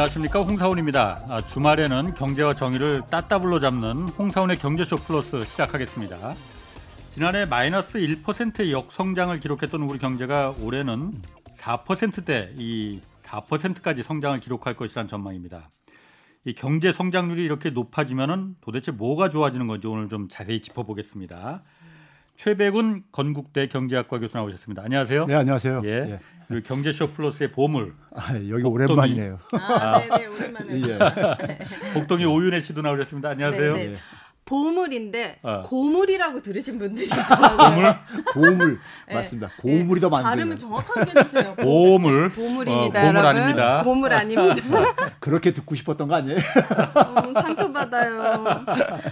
안녕하십니까 홍사원입니다. 아, 주말에는 경제와 정의를 따따블로 잡는 홍사원의 경제쇼 플러스 시작하겠습니다. 지난해 마이너스 1%의 역성장을 기록했던 우리 경제가 올해는 4%대 이 4%까지 성장을 기록할 것이라는 전망입니다. 이 경제 성장률이 이렇게 높아지면은 도대체 뭐가 좋아지는 건지 오늘 좀 자세히 짚어보겠습니다. 최백운 건국대 경제학과 교수 나오셨습니다. 안녕하세요. 네, 안녕하세요. 예. 예. 그리고 경제쇼 플러스의 보물. 아, 여기 오랜만이네요. 아, 네, 네, 오랜만에. 예. 복동이 오윤혜 씨도 나오셨습니다. 안녕하세요. 네, 네. 보물인데 어. 고물이라고 들으신 분들이 있더라고요. 고물? 고물 네. 맞습니다. 고물이 더 많네요. 발음을 정확하게 해주세요. 고물. 고물입니다. 어, 고물 아닙니다. 고물 아닙니다. 그렇게 듣고 싶었던 거 아니에요? 어, 상처받아요.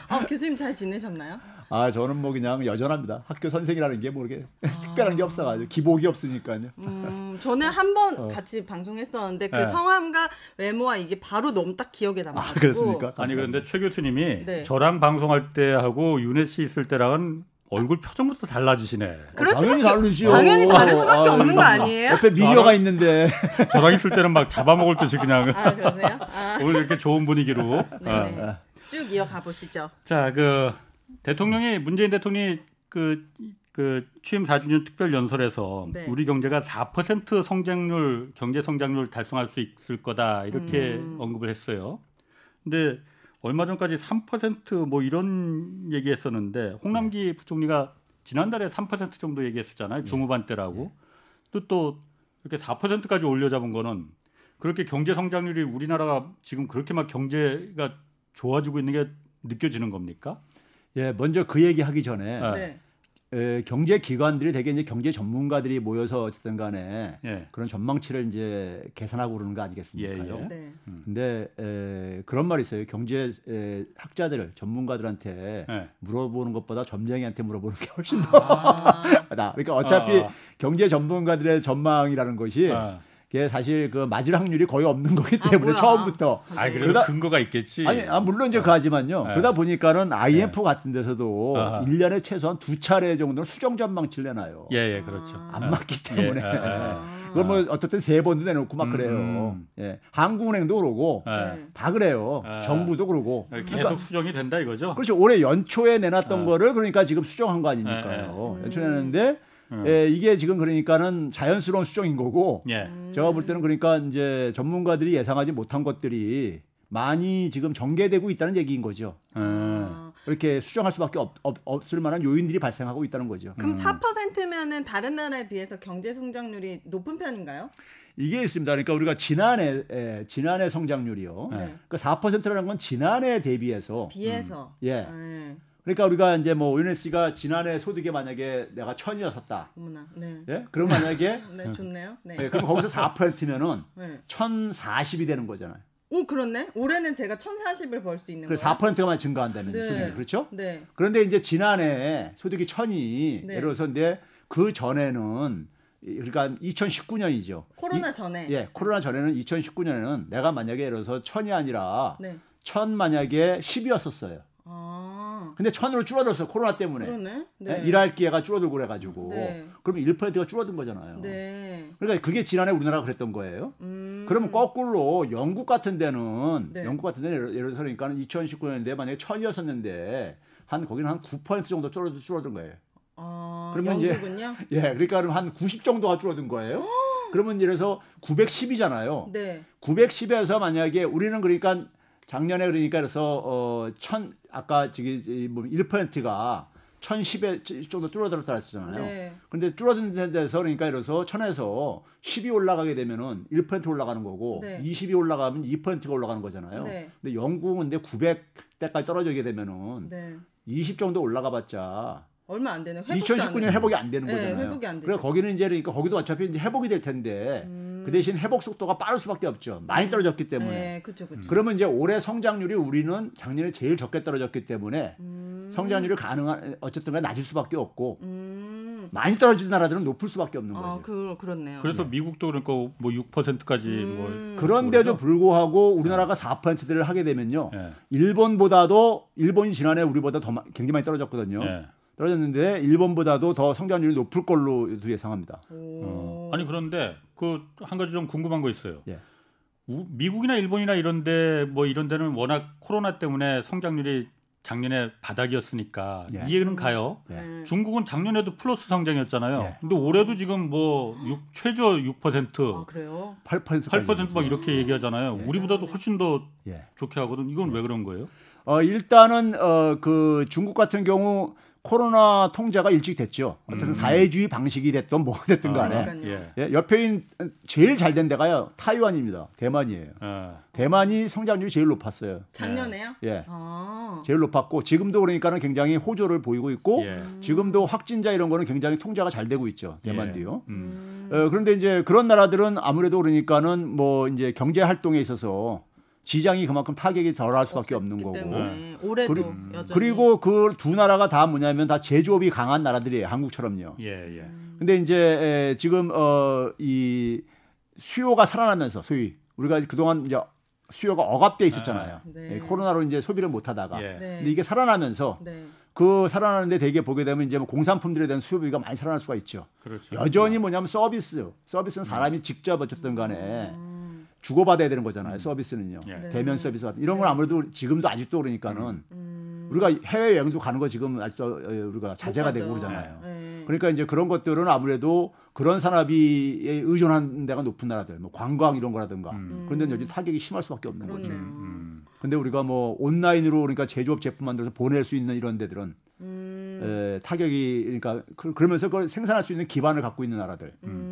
어, 교수님 잘 지내셨나요? 아 저는 뭐 그냥 여전합니다. 학교 선생이라는 게 모르게 아. 특별한 게 없어가지고 기복이 없으니까요. 음, 저는 한번 어. 같이 방송했었는데 그 네. 성함과 외모와 이게 바로 너무 딱 기억에 남아가지고. 아, 그렇습니까? 아니 그런데 최 교수님이 네. 저랑 방송할 때 하고 윤혜 씨 있을 때랑은 얼굴 표정부터 달라지시네. 그럴 당연히 다르죠. 당연히 다를 수밖에 어, 없는 거 아니에요? 옆에 미녀가 있는데. 저랑 있을 때는 막 잡아먹을 듯이 그냥. 아 그러세요? 아. 오늘 이렇게 좋은 분위기로. 네. 어. 쭉 이어가 보시죠. 자, 그 대통령이 문재인 대통령이 그, 그 취임 4주년 특별 연설에서 네. 우리 경제가 4% 성장률 경제 성장률 달성할 수 있을 거다 이렇게 음. 언급을 했어요. 근데 얼마 전까지 3%뭐 이런 얘기했었는데 홍남기 네. 부총리가 지난달에 3% 정도 얘기했었잖아요. 네. 중후반 때라고. 또 또 이렇게 4%까지 올려 잡은 거는 그렇게 경제 성장률이 우리나라가 지금 그렇게 막 경제가 좋아지고 있는 게 느껴지는 겁니까? 예, 먼저 그 얘기 하기 전에 네. 에, 경제 기관들이 대개 이제 경제 전문가들이 모여서 어쨌든 간에 예. 그런 전망치를 이제 계산하고 그러는 거 아니겠습니까? 예, 예. 네. 음. 근데 에, 그런 말이 있어요. 경제 에, 학자들, 전문가들한테 예. 물어보는 것보다 점쟁이한테 물어보는 게 훨씬 더 아. 나. 그러니까 어차피 아. 경제 전문가들의 전망이라는 것이 아. 그게 사실 그 맞을 확률이 거의 없는 거기 아, 때문에 아, 처음부터. 아, 그래도 그러다, 근거가 있겠지. 아니, 아, 물론 이제 어. 그하지만요. 네. 그러다 보니까는 IMF 네. 같은 데서도 아하. 1년에 최소한 두 차례 정도는 수정 전망치를 내놔요. 예, 예, 그렇죠. 안 아. 맞기 때문에. 예, 아, 아. 그걸 뭐 어떻든 세 번도 내놓고 막 그래요. 음. 예. 한국은행도 그러고 네. 다 그래요. 정부도 그러고. 계속 그러니까, 수정이 된다 이거죠. 그렇죠. 올해 연초에 내놨던 거를 그러니까 지금 수정한 거 아닙니까요. 연초에 내놨는데 음. 예, 이게 지금 그러니까는 자연스러운 수정인 거고 예. 제가 볼 때는 그러니까 이제 전문가들이 예상하지 못한 것들이 많이 지금 전개되고 있다는 얘기인 거죠. 음. 이렇게 수정할 수밖에 없, 없, 을 만한 요인들이 발생하고 있다는 거죠. 그럼 음. 4%면은 다른 나라에 비해서 경제 성장률이 높은 편인가요? 이게 있습니다. 그러니까 우리가 지난해 에, 지난해 성장률이요. 네. 그 4%라는 건 지난해 대비해서 비해서 음. 예. 네. 그러니까 우리가 이제 뭐 오윤혜 씨가 지난해 소득이 만약에 내가 천이었었다. 어머나. 네. 예? 그럼 만약에 네, 좋네요. 네. 네. 그럼 거기서 4%면은 네. 1,040이 되는 거잖아요. 오, 그렇네. 올해는 제가 1,040을 벌 수 있는 거예요. 4%만 증가한다면 네. 소득이 그렇죠? 네. 그런데 이제 지난해 소득이 1,000이 네. 예를 들어서 근데 그 전에는 그러니까 2019년이죠. 코로나 전에. 예, 코로나 전에는 2019년에는 내가 만약에 예를 들어서 1,000이 아니라 네. 1,000 만약에 10이었었어요. 근데 천으로 줄어들었어 코로나 때문에. 그러네. 네. 네? 일할 기회가 줄어들고 그래가지고. 네. 그러면 1%가 줄어든 거잖아요. 네. 그러니까 그게 지난해 우리나라가 그랬던 거예요. 음. 그러면 거꾸로 영국 같은 데는 네. 영국 같은 데는 예를 들어서 그러니까 2019년인데 만약에 천이었었는데 한 거기는 한 9% 정도 줄어들, 줄어든 거예요. 아, 그러면 영국은요? 이제 예, 그러니까 한 90 정도가 줄어든 거예요. 그러면 예를 들어서 910이잖아요. 네. 910에서 만약에 우리는 그러니까 작년에 그러니까 그래서 어천 아까 저기 뭐 1%가 1010에 정도 줄어들었다 했잖아요. 네. 근데 줄어든 데서 그러니까 이래서 천에서 10이 올라가게 되면은 1% 올라가는 거고 네. 20이 올라가면 2%가 올라가는 거잖아요. 네. 근데 영국은 근데 900대까지 떨어지게 되면은 네. 20 정도 올라가 봤자 얼마 안 되는 2019년 회복이 안 되는 네, 거잖아요. 회복이 안 되죠. 그래 거기는 이제 그러니까 거기도 어차피 이제 회복이 될 텐데 음. 그 대신 회복 속도가 빠를 수밖에 없죠. 많이 음. 떨어졌기 때문에. 네, 그렇죠, 그렇죠. 그러면 이제 올해 성장률이 우리는 작년에 제일 적게 떨어졌기 때문에 음. 성장률이 가능한 어쨌든 낮을 수밖에 없고 음. 많이 떨어지는 나라들은 높을 수밖에 없는 아, 거죠. 그 그렇네요. 그래서 네. 미국도 그러니까 뭐 6%까지 뭐 음. 그런데도 불구하고 우리나라가 4%를 하게 되면요. 네. 일본보다도 일본이 지난해 우리보다 더 굉장히 많이 떨어졌거든요. 네. 떨어졌는데 일본보다도 더 성장률이 높을 걸로 예상합니다. 어. 아니 그런데 그 한 가지 좀 궁금한 거 있어요. 예. 미국이나 일본이나 이런데 뭐 이런 데는 워낙 코로나 때문에 성장률이 작년에 바닥이었으니까 예. 이해는 가요. 예. 중국은 작년에도 플러스 성장이었잖아요. 예. 근데 올해도 지금 뭐 6, 최저 6%, 아, 그래요? 8% 8%막 이렇게 얘기하잖아요. 예. 우리보다도 훨씬 더 예. 좋게 하거든. 이건 왜 그런 거예요? 어 일단은 어 그 중국 같은 경우 코로나 통제가 일찍 됐죠. 어쨌든 음. 사회주의 방식이 됐던 뭐가 됐든 간에 아, 예. 예, 옆에 있는 제일 잘 된 데가요 타이완입니다. 대만이에요. 아. 대만이 성장률이 제일 높았어요. 작년에요? 예. 아. 제일 높았고 지금도 그러니까는 굉장히 호조를 보이고 있고 예. 지금도 확진자 이런 거는 굉장히 통제가 잘 되고 있죠. 대만도요. 예. 음. 어, 그런데 이제 그런 나라들은 아무래도 그러니까는 뭐 이제 경제 활동에 있어서 지장이 그만큼 타격이 덜할 수밖에 없는 거고. 네. 올해도 그리. 그리 고 그 두 나라가 다 뭐냐면 다 제조업이 강한 나라들이에요. 한국처럼요. 예, 예. 근데 이제 에, 지금 어, 이 수요가 살아나면서 소위 우리가 그동안 이제 수요가 억압돼 있었잖아요. 아, 네. 예, 코로나로 이제 소비를 못 하다가. 예. 네. 근데 이게 살아나면서 네. 그 살아나는데 대개 보게 되면 이제 뭐 공산품들에 대한 수요비가 많이 살아날 수가 있죠. 그렇죠. 여전히 뭐냐면 서비스. 서비스는 사람이 직접 어쨌든 간에 음. 주고받아야 되는 거잖아요. 음. 서비스는요. 예. 대면 서비스 같은 이런 건 네. 아무래도 지금도 아직도 그러니까는 음. 음. 우리가 해외 여행도 가는 거 지금 아직도 어, 우리가 자제가 되고 그러잖아요. 네. 그러니까 이제 그런 것들은 아무래도 그런 산업이 의존하는 데가 높은 나라들, 뭐 관광 이런 거라든가 음. 그런 데는 여기 타격이 심할 수밖에 없는 거죠. 음. 근데 우리가 뭐 온라인으로 그러니까 제조업 제품 만들어서 보낼 수 있는 이런 데들은 음. 에, 타격이 그러니까 그, 그러면서 그걸 생산할 수 있는 기반을 갖고 있는 나라들. 음.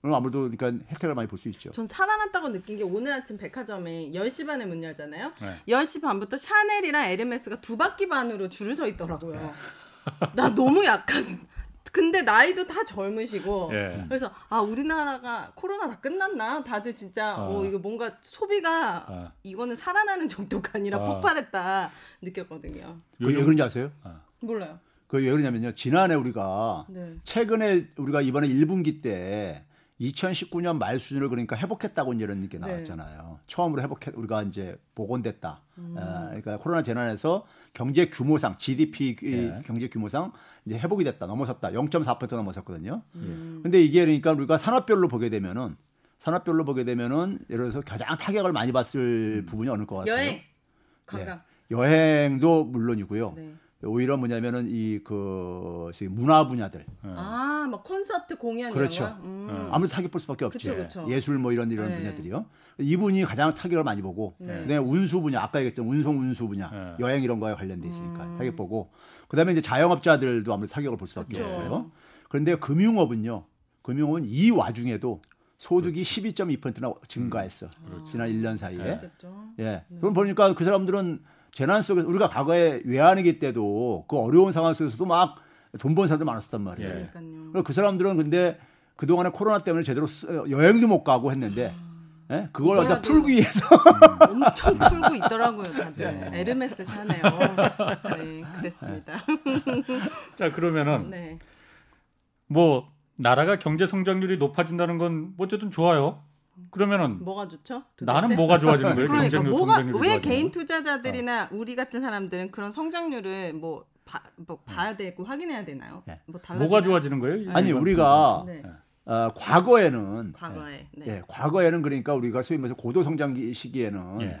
그럼 아무래도 그러니까 혜택을 많이 볼 수 있죠. 전 살아났다고 느낀 게 오늘 아침 백화점에 10시 반에 문 열잖아요. 네. 10시 반부터 샤넬이랑 에르메스가 두 바퀴 반으로 줄을 서 있더라고요. 네. 나 너무 약간 근데 나이도 다 젊으시고 예. 그래서 아 우리나라가 코로나 다 끝났나 다들 진짜 어, 어 이거 뭔가 소비가 어. 이거는 살아나는 정도가 아니라 어. 폭발했다 느꼈거든요. 왜 그런지 아세요? 어. 몰라요. 그왜 그러냐면요 지난해 우리가 네. 최근에 우리가 이번에 1분기 때 2019년 말 수준을 그러니까 회복했다고 이런 얘기 네. 나왔잖아요. 네. 처음으로 회복해 우리가 이제 복원됐다. 음. 어, 그러니까 코로나 재난에서 경제 규모상 GDP 네. 경제 규모상 이제 회복이 됐다. 넘어섰다. 0.4% 넘어섰거든요. 음. 근데 이게 그러니까 우리가 산업별로 보게 되면은 산업별로 보게 되면은 예를 들어서 가장 타격을 많이 봤을 음. 부분이 어느 것 같아요? 여행, 관광. 네. 여행도 물론이고요. 네. 오히려 뭐냐면은 이 그 문화 분야들. 네. 아, 뭐 콘서트 공연 그렇죠. 이런 거. 음. 네. 아무래도 타격 볼 수밖에 없죠. 그쵸, 그쵸. 예술 뭐 이런 이런 네. 분야들이요. 이분이 가장 타격을 많이 보고, 네. 그다음에 운수 분야 아까 얘기했던 운송 운수 분야, 네. 여행 이런 거에 관련돼 있으니까 음. 타격 보고, 그다음에 이제 자영업자들도 아무래도 타격을 볼 수밖에 그쵸. 없고요. 그런데 금융업은요, 금융업은 이 와중에도 소득이 12.2%나 증가했어. 음. 지난 1년 사이에. 예. 그럼 보니까 그 사람들은 재난 속에서 우리가 과거에 외환위기 때도 그 어려운 상황 속에서도 막돈 버는 사람들 많았었단 말이에요. 예. 그러니까요. 그 사람들은 근데 그 동안에 코로나 때문에 제대로 여행도 못 가고 했는데 아. 예? 그걸 어디다 풀기 위해서 음, 엄청 풀고 있더라고요 다들 네. 에르메스 샤네요 네 그랬습니다 자 그러면은 네. 뭐 나라가 경제 성장률이 높아진다는 건 어쨌든 좋아요 그러면은 뭐가 좋죠? 도대체? 나는 뭐가 좋아지는 거예요? 그러니까 경쟁률, 뭐가 왜 개인 투자자들이나 어. 우리 같은 사람들은 그런 성장률을 뭐, 봐, 뭐 봐야 되고 확인해야 되나요? 네. 뭐 뭐가 좋아지는 거예요? 아니 우리가 네. 어, 과거에는 과거에 네. 예, 과거에는 그러니까 우리가 소위 말해서 고도 성장 시기에는 예.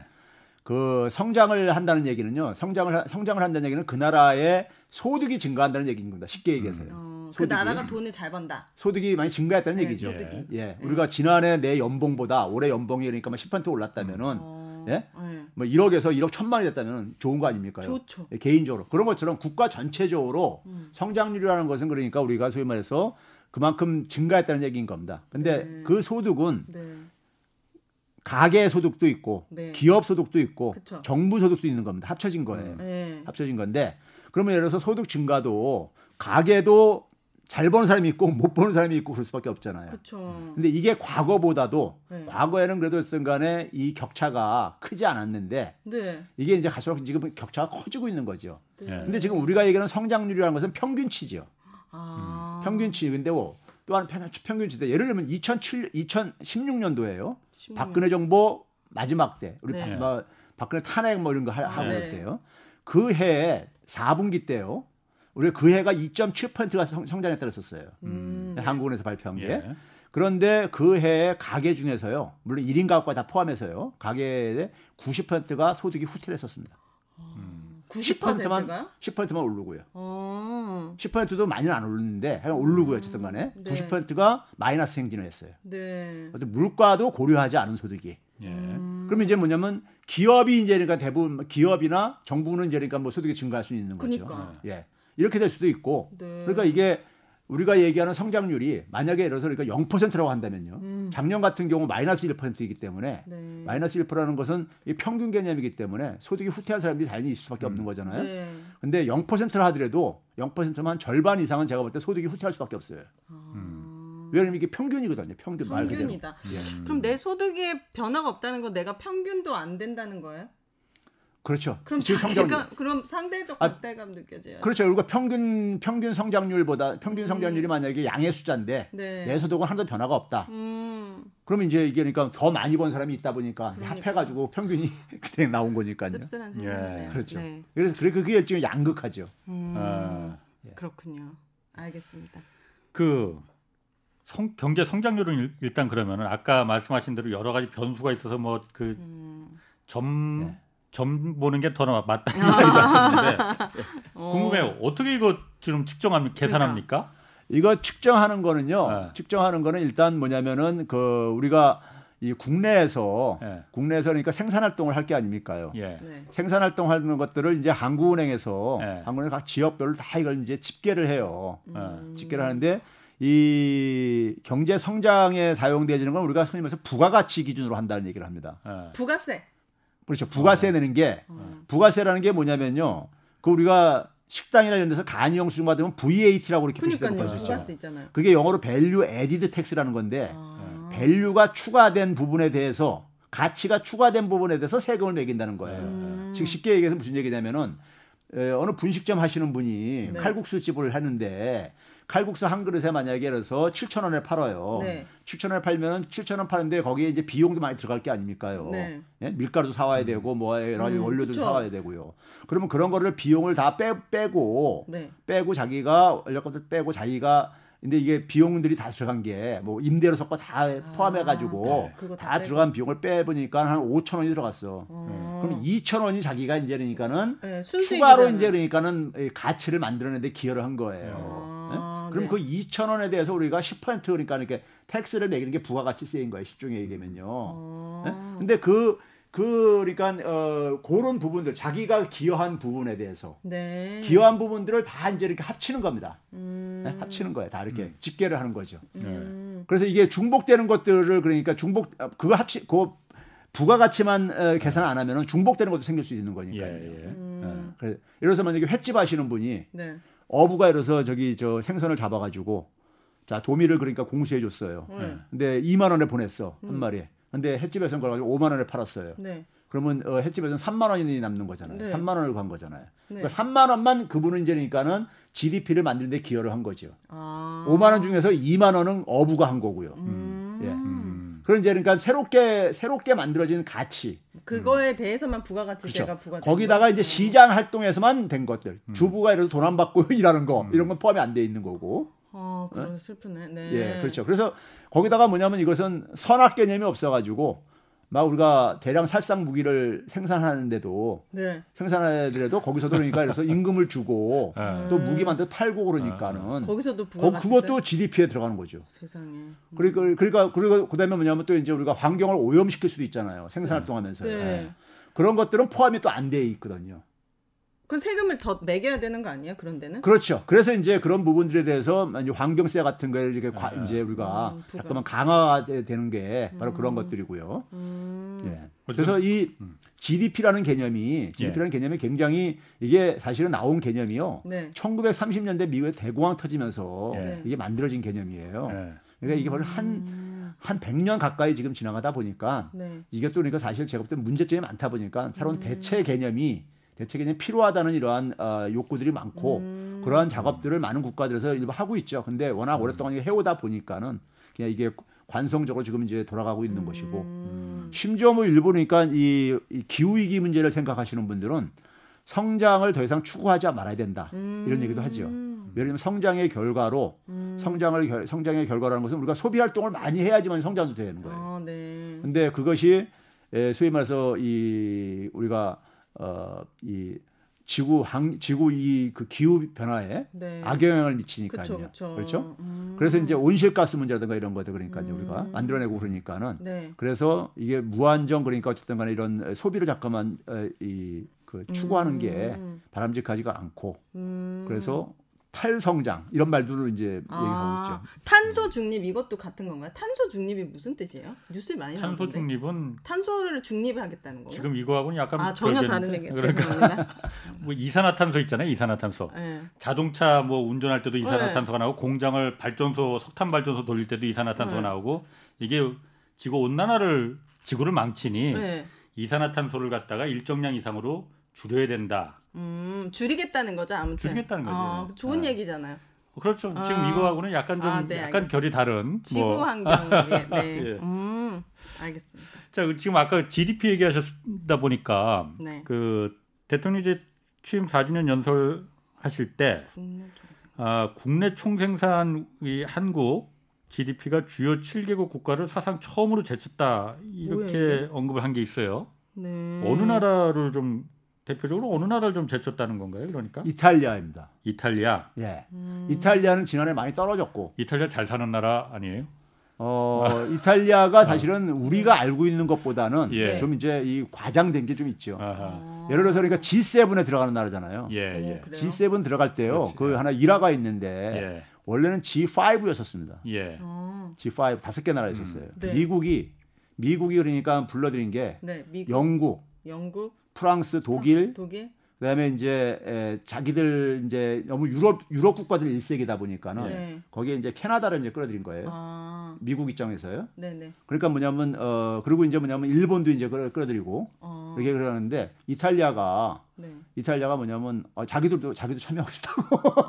그 성장을 한다는 얘기는요. 성장을 성장을 한다는 얘기는 그 나라의 소득이 증가한다는 얘기인 겁니다. 쉽게 얘기해서요. 음. 어, 그 나라가 돈을 잘 번다. 소득이 많이 증가했다는 네, 얘기죠. 소득이. 예. 네. 우리가 지난해 내 연봉보다 올해 연봉이 그러니까 10%뭐 올랐다면은 어... 예? 네. 뭐 1억에서 1억 천만이 됐다면 좋은 거 아닙니까? 좋죠. 예, 개인적으로 그런 것처럼 국가 전체적으로 음. 성장률이라는 것은 그러니까 우리가 소위 말해서 그만큼 증가했다는 얘기인 겁니다. 근데 네. 그 소득은 네. 가계 소득도 있고 네. 기업 소득도 있고 그쵸. 정부 소득도 있는 겁니다. 합쳐진 거예요. 네. 합쳐진 건데 그러면 예를 들어서 소득 증가도 가계도 잘 버는 사람이 있고 못 버는 사람이 있고 그럴 수밖에 없잖아요. 그렇죠. 근데 이게 과거보다도 네. 과거에는 그래도 어떤 간에 이 격차가 크지 않았는데 네. 이게 이제 갈수록 지금 격차가 커지고 있는 거죠. 네. 근데 지금 우리가 얘기하는 성장률이라는 것은 평균치죠. 아. 음. 평균치. 근데 뭐 또한 평균치인데 예를 들면 2007 2016년도에요. 16년. 박근혜 정부 마지막 때 우리 네. 뭐 박근혜 탄핵 뭐 이런 거 하, 고 네. 때요. 그 해에 4분기 때요. 우리 그 해가 2.7%가 성, 장했다 그랬었어요. 음. 한국은에서 발표한 게. 예. 그런데 그 해에 가계 중에서요. 물론 1인 가구까지 다 포함해서요. 가계의 90%가 소득이 후퇴했었습니다. 음. 90%만 10%만 오르고요. 어. 10%도 많이는 안 오르는데 그냥 오르고요. 어쨌든 간에 네. 90%가 마이너스 행진을 했어요. 네. 어떤 물가도 고려하지 않은 소득이. 예. 음. 그러면 이제 뭐냐면 기업이 이제 그러니까 대부분 기업이나 정부는 이제 그러니까 뭐 소득이 증가할 수 있는 거죠. 그러니까. 예. 이렇게 될 수도 있고. 네. 그러니까 이게 우리가 얘기하는 성장률이 만약에 예를 들어서 그러니까 0%라고 한다면요. 음. 작년 같은 경우 마이너스 1%이기 때문에 네. 마이너스 1%라는 것은 이 평균 개념이기 때문에 소득이 후퇴한 사람들이 당연히 있을 수밖에 음. 없는 거잖아요. 네. 근데 0%를 하더라도 0%만 절반 이상은 제가 볼 때 소득이 후퇴할 수밖에 없어요. 아. 음. 왜냐면 이게 평균이거든요. 평균 말 그대로. 평균이다. 예. 그럼 내 소득에 변화가 없다는 건 내가 평균도 안 된다는 거예요? 그렇죠. 그럼 지금 성장률 그럼 상대적 박대감 아, 느껴져요. 그렇죠. 그리고 평균 평균 성장률보다 평균 성장률이 음. 만약에 양의 숫자인데 네. 내 소득은 하나도 변화가 없다. 음. 그러면 이제 이게 그러니까 더 많이 번 사람이 있다 보니까 그러니까. 합해가지고 평균이 그냥 나온 거니까요. 씁쓸한 예. 그렇죠. 네. 그래서 그래 그게 일종의 양극화죠. 음. 아. 예. 그렇군요. 알겠습니다. 그 성, 경제 성장률은 일단 그러면은 아까 말씀하신 대로 여러 가지 변수가 있어서 뭐그점 음. 네. 점 보는 게 더 맞다 이야기하셨는데 어. 궁금해요. 어떻게 이거 지금 측정하면 계산합니까? 그러니까. 이거 측정하는 거는요. 네. 측정하는 거는 일단 뭐냐면은 그 우리가 이 국내에서 네. 국내에서 그러니까 생산 활동을 할 게 아닙니까요? 예. 네. 생산 활동 하는 것들을 이제 한국은행에서 네. 한국은행 각 지역별로 다 이걸 이제 집계를 해요. 음. 집계를 하는데 이 경제 성장에 사용되어지는 건 우리가 말해서 부가가치 기준으로 한다는 얘기를 합니다. 부가세. 그렇죠. 부가세 어. 내는 게 어. 부가세라는 게 뭐냐면요. 그 우리가 식당이나 이런 데서 간이 영수증 받으면 VAT라고 이렇게 표시되는 거죠. 그게 영어로 value added tax라는 건데 아. value가 추가된 부분에 대해서 가치가 추가된 부분에 대해서 세금을 매긴다는 거예요. 음. 즉 쉽게 얘기해서 무슨 얘기냐면은 에, 어느 분식점 하시는 분이 네. 칼국수 집을 하는데 칼국수 한 그릇에 만약에 그래서 7천 원에 팔아요. 네. 7천 원에 팔면 7천 원 파는데 거기에 이제 비용도 많이 들어갈 게 아닙니까요? 네. 예? 밀가루도 사와야 되고 뭐 여러 음, 원료도 사와야 되고요. 그러면 그런 거를 비용을 다 빼, 빼고 네. 빼고 자기가 원료값을 빼고 자기가 근데 이게 비용들이 다 들어간 게 뭐 임대료 섞어 다 포함해 가지고 아, 네. 다, 다 들어간 비용을 빼 보니까 한 5천 원이 들어갔어. 어. 그럼 2천 원이 자기가 이제 그러니까는 네, 추가로 이제 그러니까는 가치를 만들어내는데 기여를 한 거예요. 어. 네? 그럼 네. 그 2천 원에 대해서 우리가 10% 그러니까 이렇게 tax를 매기는 게 부가가치세인 거예요. 쉽게 얘기하면요. 어. 네? 근데 그그 그러니까 어 그런 부분들 자기가 기여한 부분에 대해서 네. 기여한 부분들을 다 이제 이렇게 합치는 겁니다. 음. 네? 합치는 거예요. 다 이렇게 음. 집계를 하는 거죠. 음. 그래서 이게 중복되는 것들을 그러니까 중복 그거 합치 그 부가가치만 어, 계산 안 하면은 중복되는 것도 생길 수 있는 거니까요. 예, 예. 음. 네. 그래 이래서 만약에 횟집 하시는 분이 네. 어부가 이래서 저기 저 생선을 잡아가지고 자 도미를 그러니까 공수해 줬어요. 네. 근데 2만 원에 보냈어 한 음. 마리에. 근데 횟집에서는 그걸 가지고 5만 원에 팔았어요. 네. 그러면 어, 횟집에서는 3만 원이 남는 거잖아요. 네. 3만 원을 간 거잖아요. 네. 그러니까 3만 원만 그분은 이제 그러니까는 GDP를 만드는 데 기여를 한 거죠. 아. 5만 원 중에서 2만 원은 어부가 한 거고요. 음. 예. 음. 그런 이제 그러니까 새롭게 새롭게 만들어진 가치. 그거에 음. 대해서만 부가가치세가 그렇죠. 부과. 거기다가 이제 시장 활동에서만 된 것들. 음. 주부가 이래서 돈안 받고 일하는 거 음. 이런 건 포함이 안 돼 있는 거고. 어, 그런 어? 슬프네. 네. 예, 그렇죠. 그래서 거기다가 뭐냐면 이것은 선악 개념이 없어가지고 막 우리가 대량 살상 무기를 생산하는데도 네. 생산하더라도 거기서도 그러니까 그래서 임금을 주고 네. 또 무기 만들 팔고 그러니까는 거기서도 거, 그것도 GDP에 들어가는 거죠. 세상에. 음. 그러니까 그러니까 그리고 그다음에 뭐냐면 또 이제 우리가 환경을 오염시킬 수도 있잖아요. 생산 활동하면서 네. 네. 그런 것들은 포함이 또 안 돼 있거든요. 그 세금을 더 매겨야 되는 거 아니에요? 그런 데는? 그렇죠. 그래서 이제 그런 부분들에 대해서 이제 환경세 같은 거를 이렇게 과, 네. 이제 우리가 음, 잠깐만 강화되는 게 바로 음. 그런 것들이고요. 음. 예. 그래서 이 음. GDP라는 개념이 GDP라는 예. 개념이 굉장히 이게 사실은 나온 개념이요. 네. 1930년대 미국에 대공황 터지면서 예. 이게 만들어진 개념이에요. 예. 그러니까 이게 바로 한, 한 100년 가까이 지금 지나가다 보니까 네. 이게 또 그러니까 사실 제가 볼 때 문제점이 많다 보니까 새로운 음. 대체 개념이 대책이 필요하다는 이러한 어, 욕구들이 많고 음. 그러한 작업들을 많은 국가들에서 일부 하고 있죠. 근데 워낙 음. 오랫동안 해오다 보니까는 그냥 이게 관성적으로 지금 이제 돌아가고 있는 음. 것이고 심지어 뭐 일부 그러니까 이, 이 기후 위기 문제를 생각하시는 분들은 성장을 더 이상 추구하지 말아야 된다 이런 얘기도 하죠. 음. 예를 들면 성장의 결과로 음. 성장을 결, 성장의 결과라는 것은 우리가 소비 활동을 많이 해야지만 성장도 되는 거예요. 아, 네. 근데 그것이 에, 소위 말해서 이 우리가 어 이 지구 항 지구 이 그 기후 변화에 네. 악영향을 미치니까요. 그쵸, 그쵸. 그렇죠? 음. 그래서 이제 온실가스 문제라든가 이런 것들 그러니까요 음. 우리가 만들어내고 그러니까는 네. 그래서 이게 무한정 그러니까 어쨌든 간에 이런 소비를 잠깐만 이그 추구하는 음. 게 바람직하지가 않고 음. 그래서 탈성장 이런 말들을 이제 아, 얘기하고 있죠. 탄소 중립 이것도 같은 건가요? 탄소 중립이 무슨 뜻이에요? 뉴스에 많이 나오는데. 탄소 중립은 탄소를 중립하겠다는 거예요? 지금 이거하고는 약간 아 전혀 다른 얘기 그러니까 뭐 이산화탄소 있잖아요. 이산화탄소. 네. 자동차 뭐 운전할 때도 이산화탄소가 네. 나오고 공장을 발전소 석탄 발전소 돌릴 때도 이산화탄소가 네. 나오고 이게 지구 온난화를 지구를 망치니 네. 이산화탄소를 갖다가 일정량 이상으로 줄여야 된다. 음, 줄이겠다는 거죠, 아무튼. 줄이겠다는 거죠. 아, 좋은 네. 얘기잖아요. 그렇죠. 아. 지금 이거하고는 약간 좀 아, 네, 약간 알겠습니다. 결이 다른 지구 뭐. 환경에 네. 예. 음, 알겠습니다. 자, 지금 아까 GDP 얘기하셨다 보니까 네. 그 대통령 이제 취임 4주년 연설 하실 때 국내 아, 국내 총생산 이 한국 GDP가 주요 7개국 국가를 사상 처음으로 제쳤다 이렇게 뭐예요? 언급을 한 게 있어요. 네. 어느 나라를 좀 대표적으로 어느 나라를 좀 제쳤다는 건가요? 그러니까 이탈리아입니다. 이탈리아. 예. 음. 이탈리아는 지난해 많이 떨어졌고. 이탈리아 잘 사는 나라 아니에요? 어, 이탈리아가 사실은 우리가 알고 있는 것보다는 예. 좀 이제 이 과장된 게 좀 있죠. 아하. 예를 들어서 그러니까 G7에 들어가는 나라잖아요. 예, 예. G7 들어갈 때요. 그렇지. 그 하나 일화가 있는데 예. 원래는 G5였었습니다. 예. G5 다섯 개 나라 있었어요. 음. 네. 미국이 미국이 그러니까 불러들인 게 네, 영국, 영국, 프랑스, 독일, 독일. 그다음에 이제 에, 자기들 이제 너무 유럽 유럽 국가들 일색이다 보니까는 네. 거기에 이제 캐나다를 이제 끌어들인 거예요. 아. 미국 입장에서요. 네네. 그러니까 뭐냐면 어 그리고 이제 뭐냐면 일본도 이제 끌어들이고 어. 이렇게 그러는데 이탈리아가 네. 이탈리아가 뭐냐면 어, 자기들도 자기도 참여하고 싶다고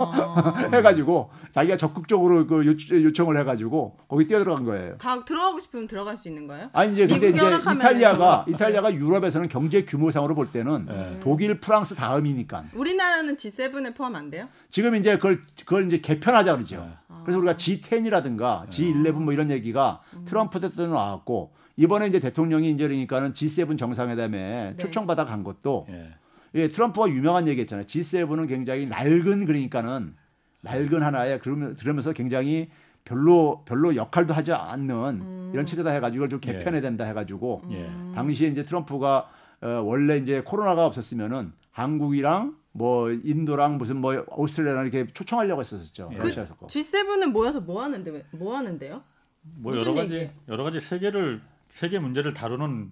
아. 해가지고 자기가 적극적으로 그 요청, 을 해가지고 거기 뛰어들어간 거예요. 가, 들어가고 싶으면 들어갈 수 있는 거예요? 아니 이제 근데 이제 이탈리아가 이탈리아가 유럽에서는 경제 규모상으로 볼 때는 네. 독일, 프랑스 다음이니까. 우리나라는 G7에 포함 안 돼요? 지금 이제 그걸 그걸 이제 개편하자 그러죠. 네. 그래서 우리가 G10이라든가 G11 뭐 이런 얘기가 음. 트럼프 대통령 나왔고 이번에 이제 대통령이 이제 그러니까는 G7 정상회담에 네. 초청받아 간 것도. 예. 예, 트럼프가 유명한 얘기 했잖아요. G7은 굉장히 낡은 그러니까는 낡은 하나에 그러면 들으면서 굉장히 별로 별로 역할도 하지 않는 음. 이런 체제다 해가지고 이걸 좀 예. 개편해야 된다 해가지고 예. 당시에 이제 트럼프가 어, 원래 이제 코로나가 없었으면은 한국이랑 뭐 인도랑 무슨 뭐 오스트레일리아랑 이렇게 초청하려고 했었죠. 예. 러시아에서. 그 G7은 모여서 뭐 하는데 뭐 하는데요? 뭐 여러 가지 얘기? 여러 가지 세계를 세계 문제를 다루는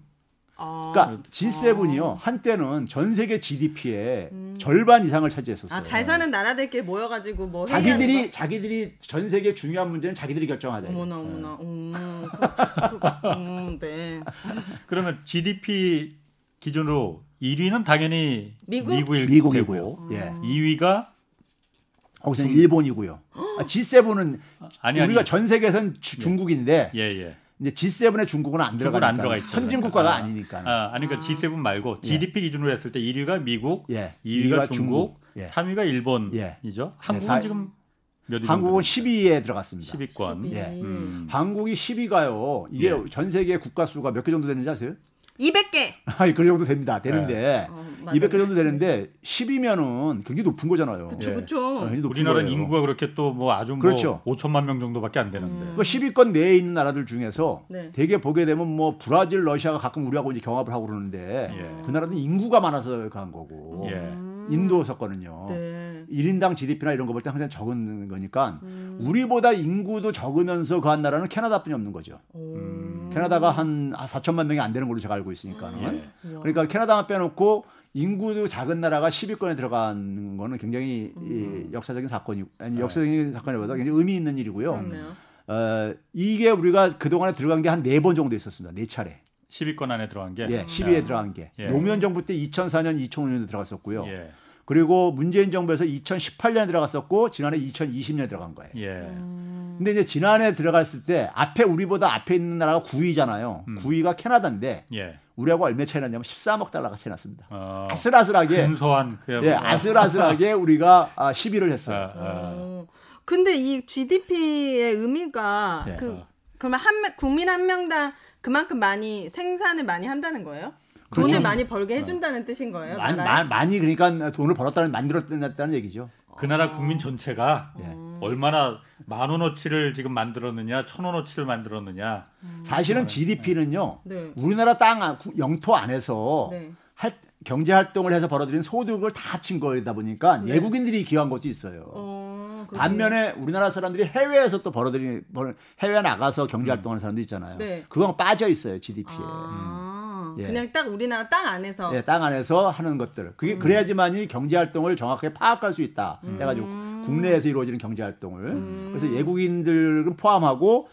아. 그러니까 G7이요 한때는 전 세계 GDP의 음. 절반 이상을 차지했었어요. 아, 잘 사는 나라들끼리 모여 가지고 뭐 자기들이 자기들이 전 세계 중요한 문제는 자기들이 결정하자. 어머나 어머나. 네. 음, 그, 그, 음, 네. 그러면 GDP 기준으로 1위는 당연히 미국? 미국일 미국이고요. 예. 2위가 거기서는 일본이고요. 아, G7은 아니, 우리가 아니. 전 세계에선 중국인데 예, 예. 이제 G7에 중국은 안 들어가 안 들어가 있죠. 선진 국가가 그러니까. 아니니까. 아, 아니 그러니까 G7 말고 GDP 예. 기준으로 했을 때 1위가 미국, 예. 2위가, 2위가 중국, 예. 3위가 일본이죠. 예. 한국은 사... 지금 몇 한국은 10위에 들어갔습니다. 10위권. 10위. 예. 음. 한국이 10위가요. 이게 예. 전 세계 국가 수가 몇 개 정도 되는지 아세요? 200개. 아니 그 정도 됩니다. 되는데 네. 어, 200개 정도 되는데 10이면은 굉장히 높은 거잖아요. 그렇죠, 그렇죠. 네, 우리나라는 거예요. 인구가 그렇게 또 뭐 아주 뭐 그렇죠. 5천만 명 정도밖에 안 되는데. 음. 그 10위권 내에 있는 나라들 중에서 네. 대개 보게 되면 뭐 브라질, 러시아가 가끔 우리하고 이제 경합을 하고 그러는데 예. 그 나라는 인구가 많아서 간 거고. 예. 인도 섰거든요. 네. 1인당 GDP나 이런 거 볼 때 항상 적은 거니까 음. 우리보다 인구도 적으면서 그한 나라는 캐나다뿐이 없는 거죠. 음. 캐나다가 한 4천만 명이 안 되는 걸로 제가 알고 있으니까는. 예. 그러니까 캐나다만 빼놓고 인구도 작은 나라가 10위권에 들어가는 거는 굉장히 음. 이 역사적인 사건이 아니 네. 역사적인 사건이보다 굉장히 의미 있는 일이고요. 그렇네요. 어, 이게 우리가 그동안에 들어간 게 한 네 번 정도 있었습니다. 네 차례. 10위권 안에 들어간 게? 예, 10위에 들어간 게. 예. 노무현 정부 때 2004년, 2005년에 들어갔었고요. 예. 그리고 문재인 정부에서 2018년에 들어갔었고 지난해 2020년에 들어간 거예요. 예. 근데 이제 지난해 들어갔을 때 앞에 우리보다 앞에 있는 나라가 9위잖아요. 음. 9위가 캐나다인데 예. 우리하고 얼마 차이 났냐면 13억 달러가 차이 났습니다. 어, 아슬아슬하게 근소한 예, 아슬아슬하게 우리가 10위를 아, 했어요. 아, 아. 어. 근데 이 GDP의 의미가 예. 그 그러면 한 국민 한 명당 그만큼 많이 생산을 많이 한다는 거예요? 그렇죠. 돈을 많이 벌게 해준다는 어. 뜻인 거예요. 많이, 많이 그러니까 돈을 벌었다는 만들었다는 얘기죠. 그 나라 국민 전체가 예. 얼마나 만 원어치를 지금 만들었느냐, 천 원어치를 만들었느냐. 음. 사실은 GDP는요, 네. 우리나라 땅 영토 안에서 네. 할, 경제 활동을 해서 벌어들인 소득을 다 합친 거다 보니까 네. 외국인들이 기여한 것도 있어요. 어, 반면에 우리나라 사람들이 해외에서 또 벌어들인 해외 나가서 경제 활동하는 사람도 있잖아요. 네. 그건 빠져 있어요 GDP에. 아, 음. 그냥 딱 우리나라 땅 안에서. 예, 땅 안에서 하는 것들. 그게 음. 그래야지만이 경제 활동을 정확하게 파악할 수 있다. 음. 해가지고 국내에서 이루어지는 경제 활동을. 음. 그래서 외국인들은 포함하고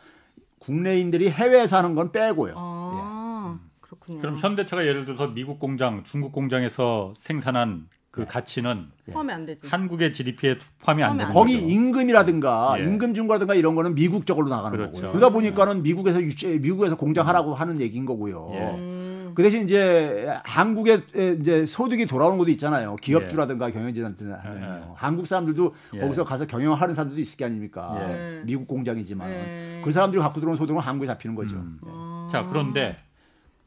국내인들이 해외에서 하는 건 빼고요. 아, 예. 그렇군요. 그럼 현대차가 예를 들어서 미국 공장, 중국 공장에서 생산한 그 네. 가치는 포함이 안 되지. 한국의 GDP에 포함이 안 되는 거기 거죠. 임금이라든가 예. 임금 준거라든가 이런 거는 미국 적으로 나가는 그렇죠. 거고요. 그러다 보니까는 미국에서 유치, 미국에서 공장하라고 하는 얘기인 거고요. 예. 음. 그 대신 이제 한국에 이제 소득이 돌아오는 것도 있잖아요. 기업주라든가 예. 경영진한테 하면 예. 한국 사람들도 예. 거기서 가서 경영하는 사람들도 있을 게 아닙니까? 예. 미국 공장이지만 그 사람들이 갖고 들어온 소득은 한국에 잡히는 거죠. 음. 아. 자 그런데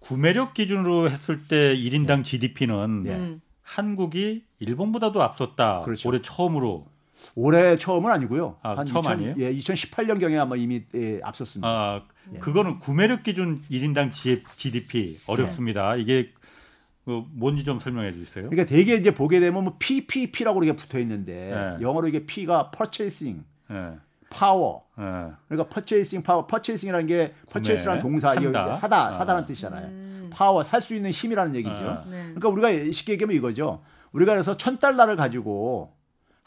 구매력 기준으로 했을 때 1인당 GDP는 음. 한국이 일본보다도 앞섰다. 그렇죠. 올해 처음으로. 올해 처음은 아니고요. 아, 한 처음 2000, 아니에요? 예, 2018년 경에 아마 이미 예, 앞섰습니다. 아, 예. 그거는 구매력 기준 1인당 GDP 어렵습니다. 네. 이게 그 뭔지 좀 설명해 주세요. 그러니까 대개 이제 보게 되면 뭐 PPP라고 이렇게 붙어 있는데 네. 영어로 이게 P가 purchasing, 네. 파워. 네. 그러니까 purchasing power, purchasing이라는 게 purchase라는 동사 산다. 사다, 사다라는 아. 뜻이잖아요. 음. 파워, 살수 있는 힘이라는 얘기죠. 아. 네. 그러니까 우리가 쉽게 얘기하면 이거죠. 우리가 그래서 천 달러를 가지고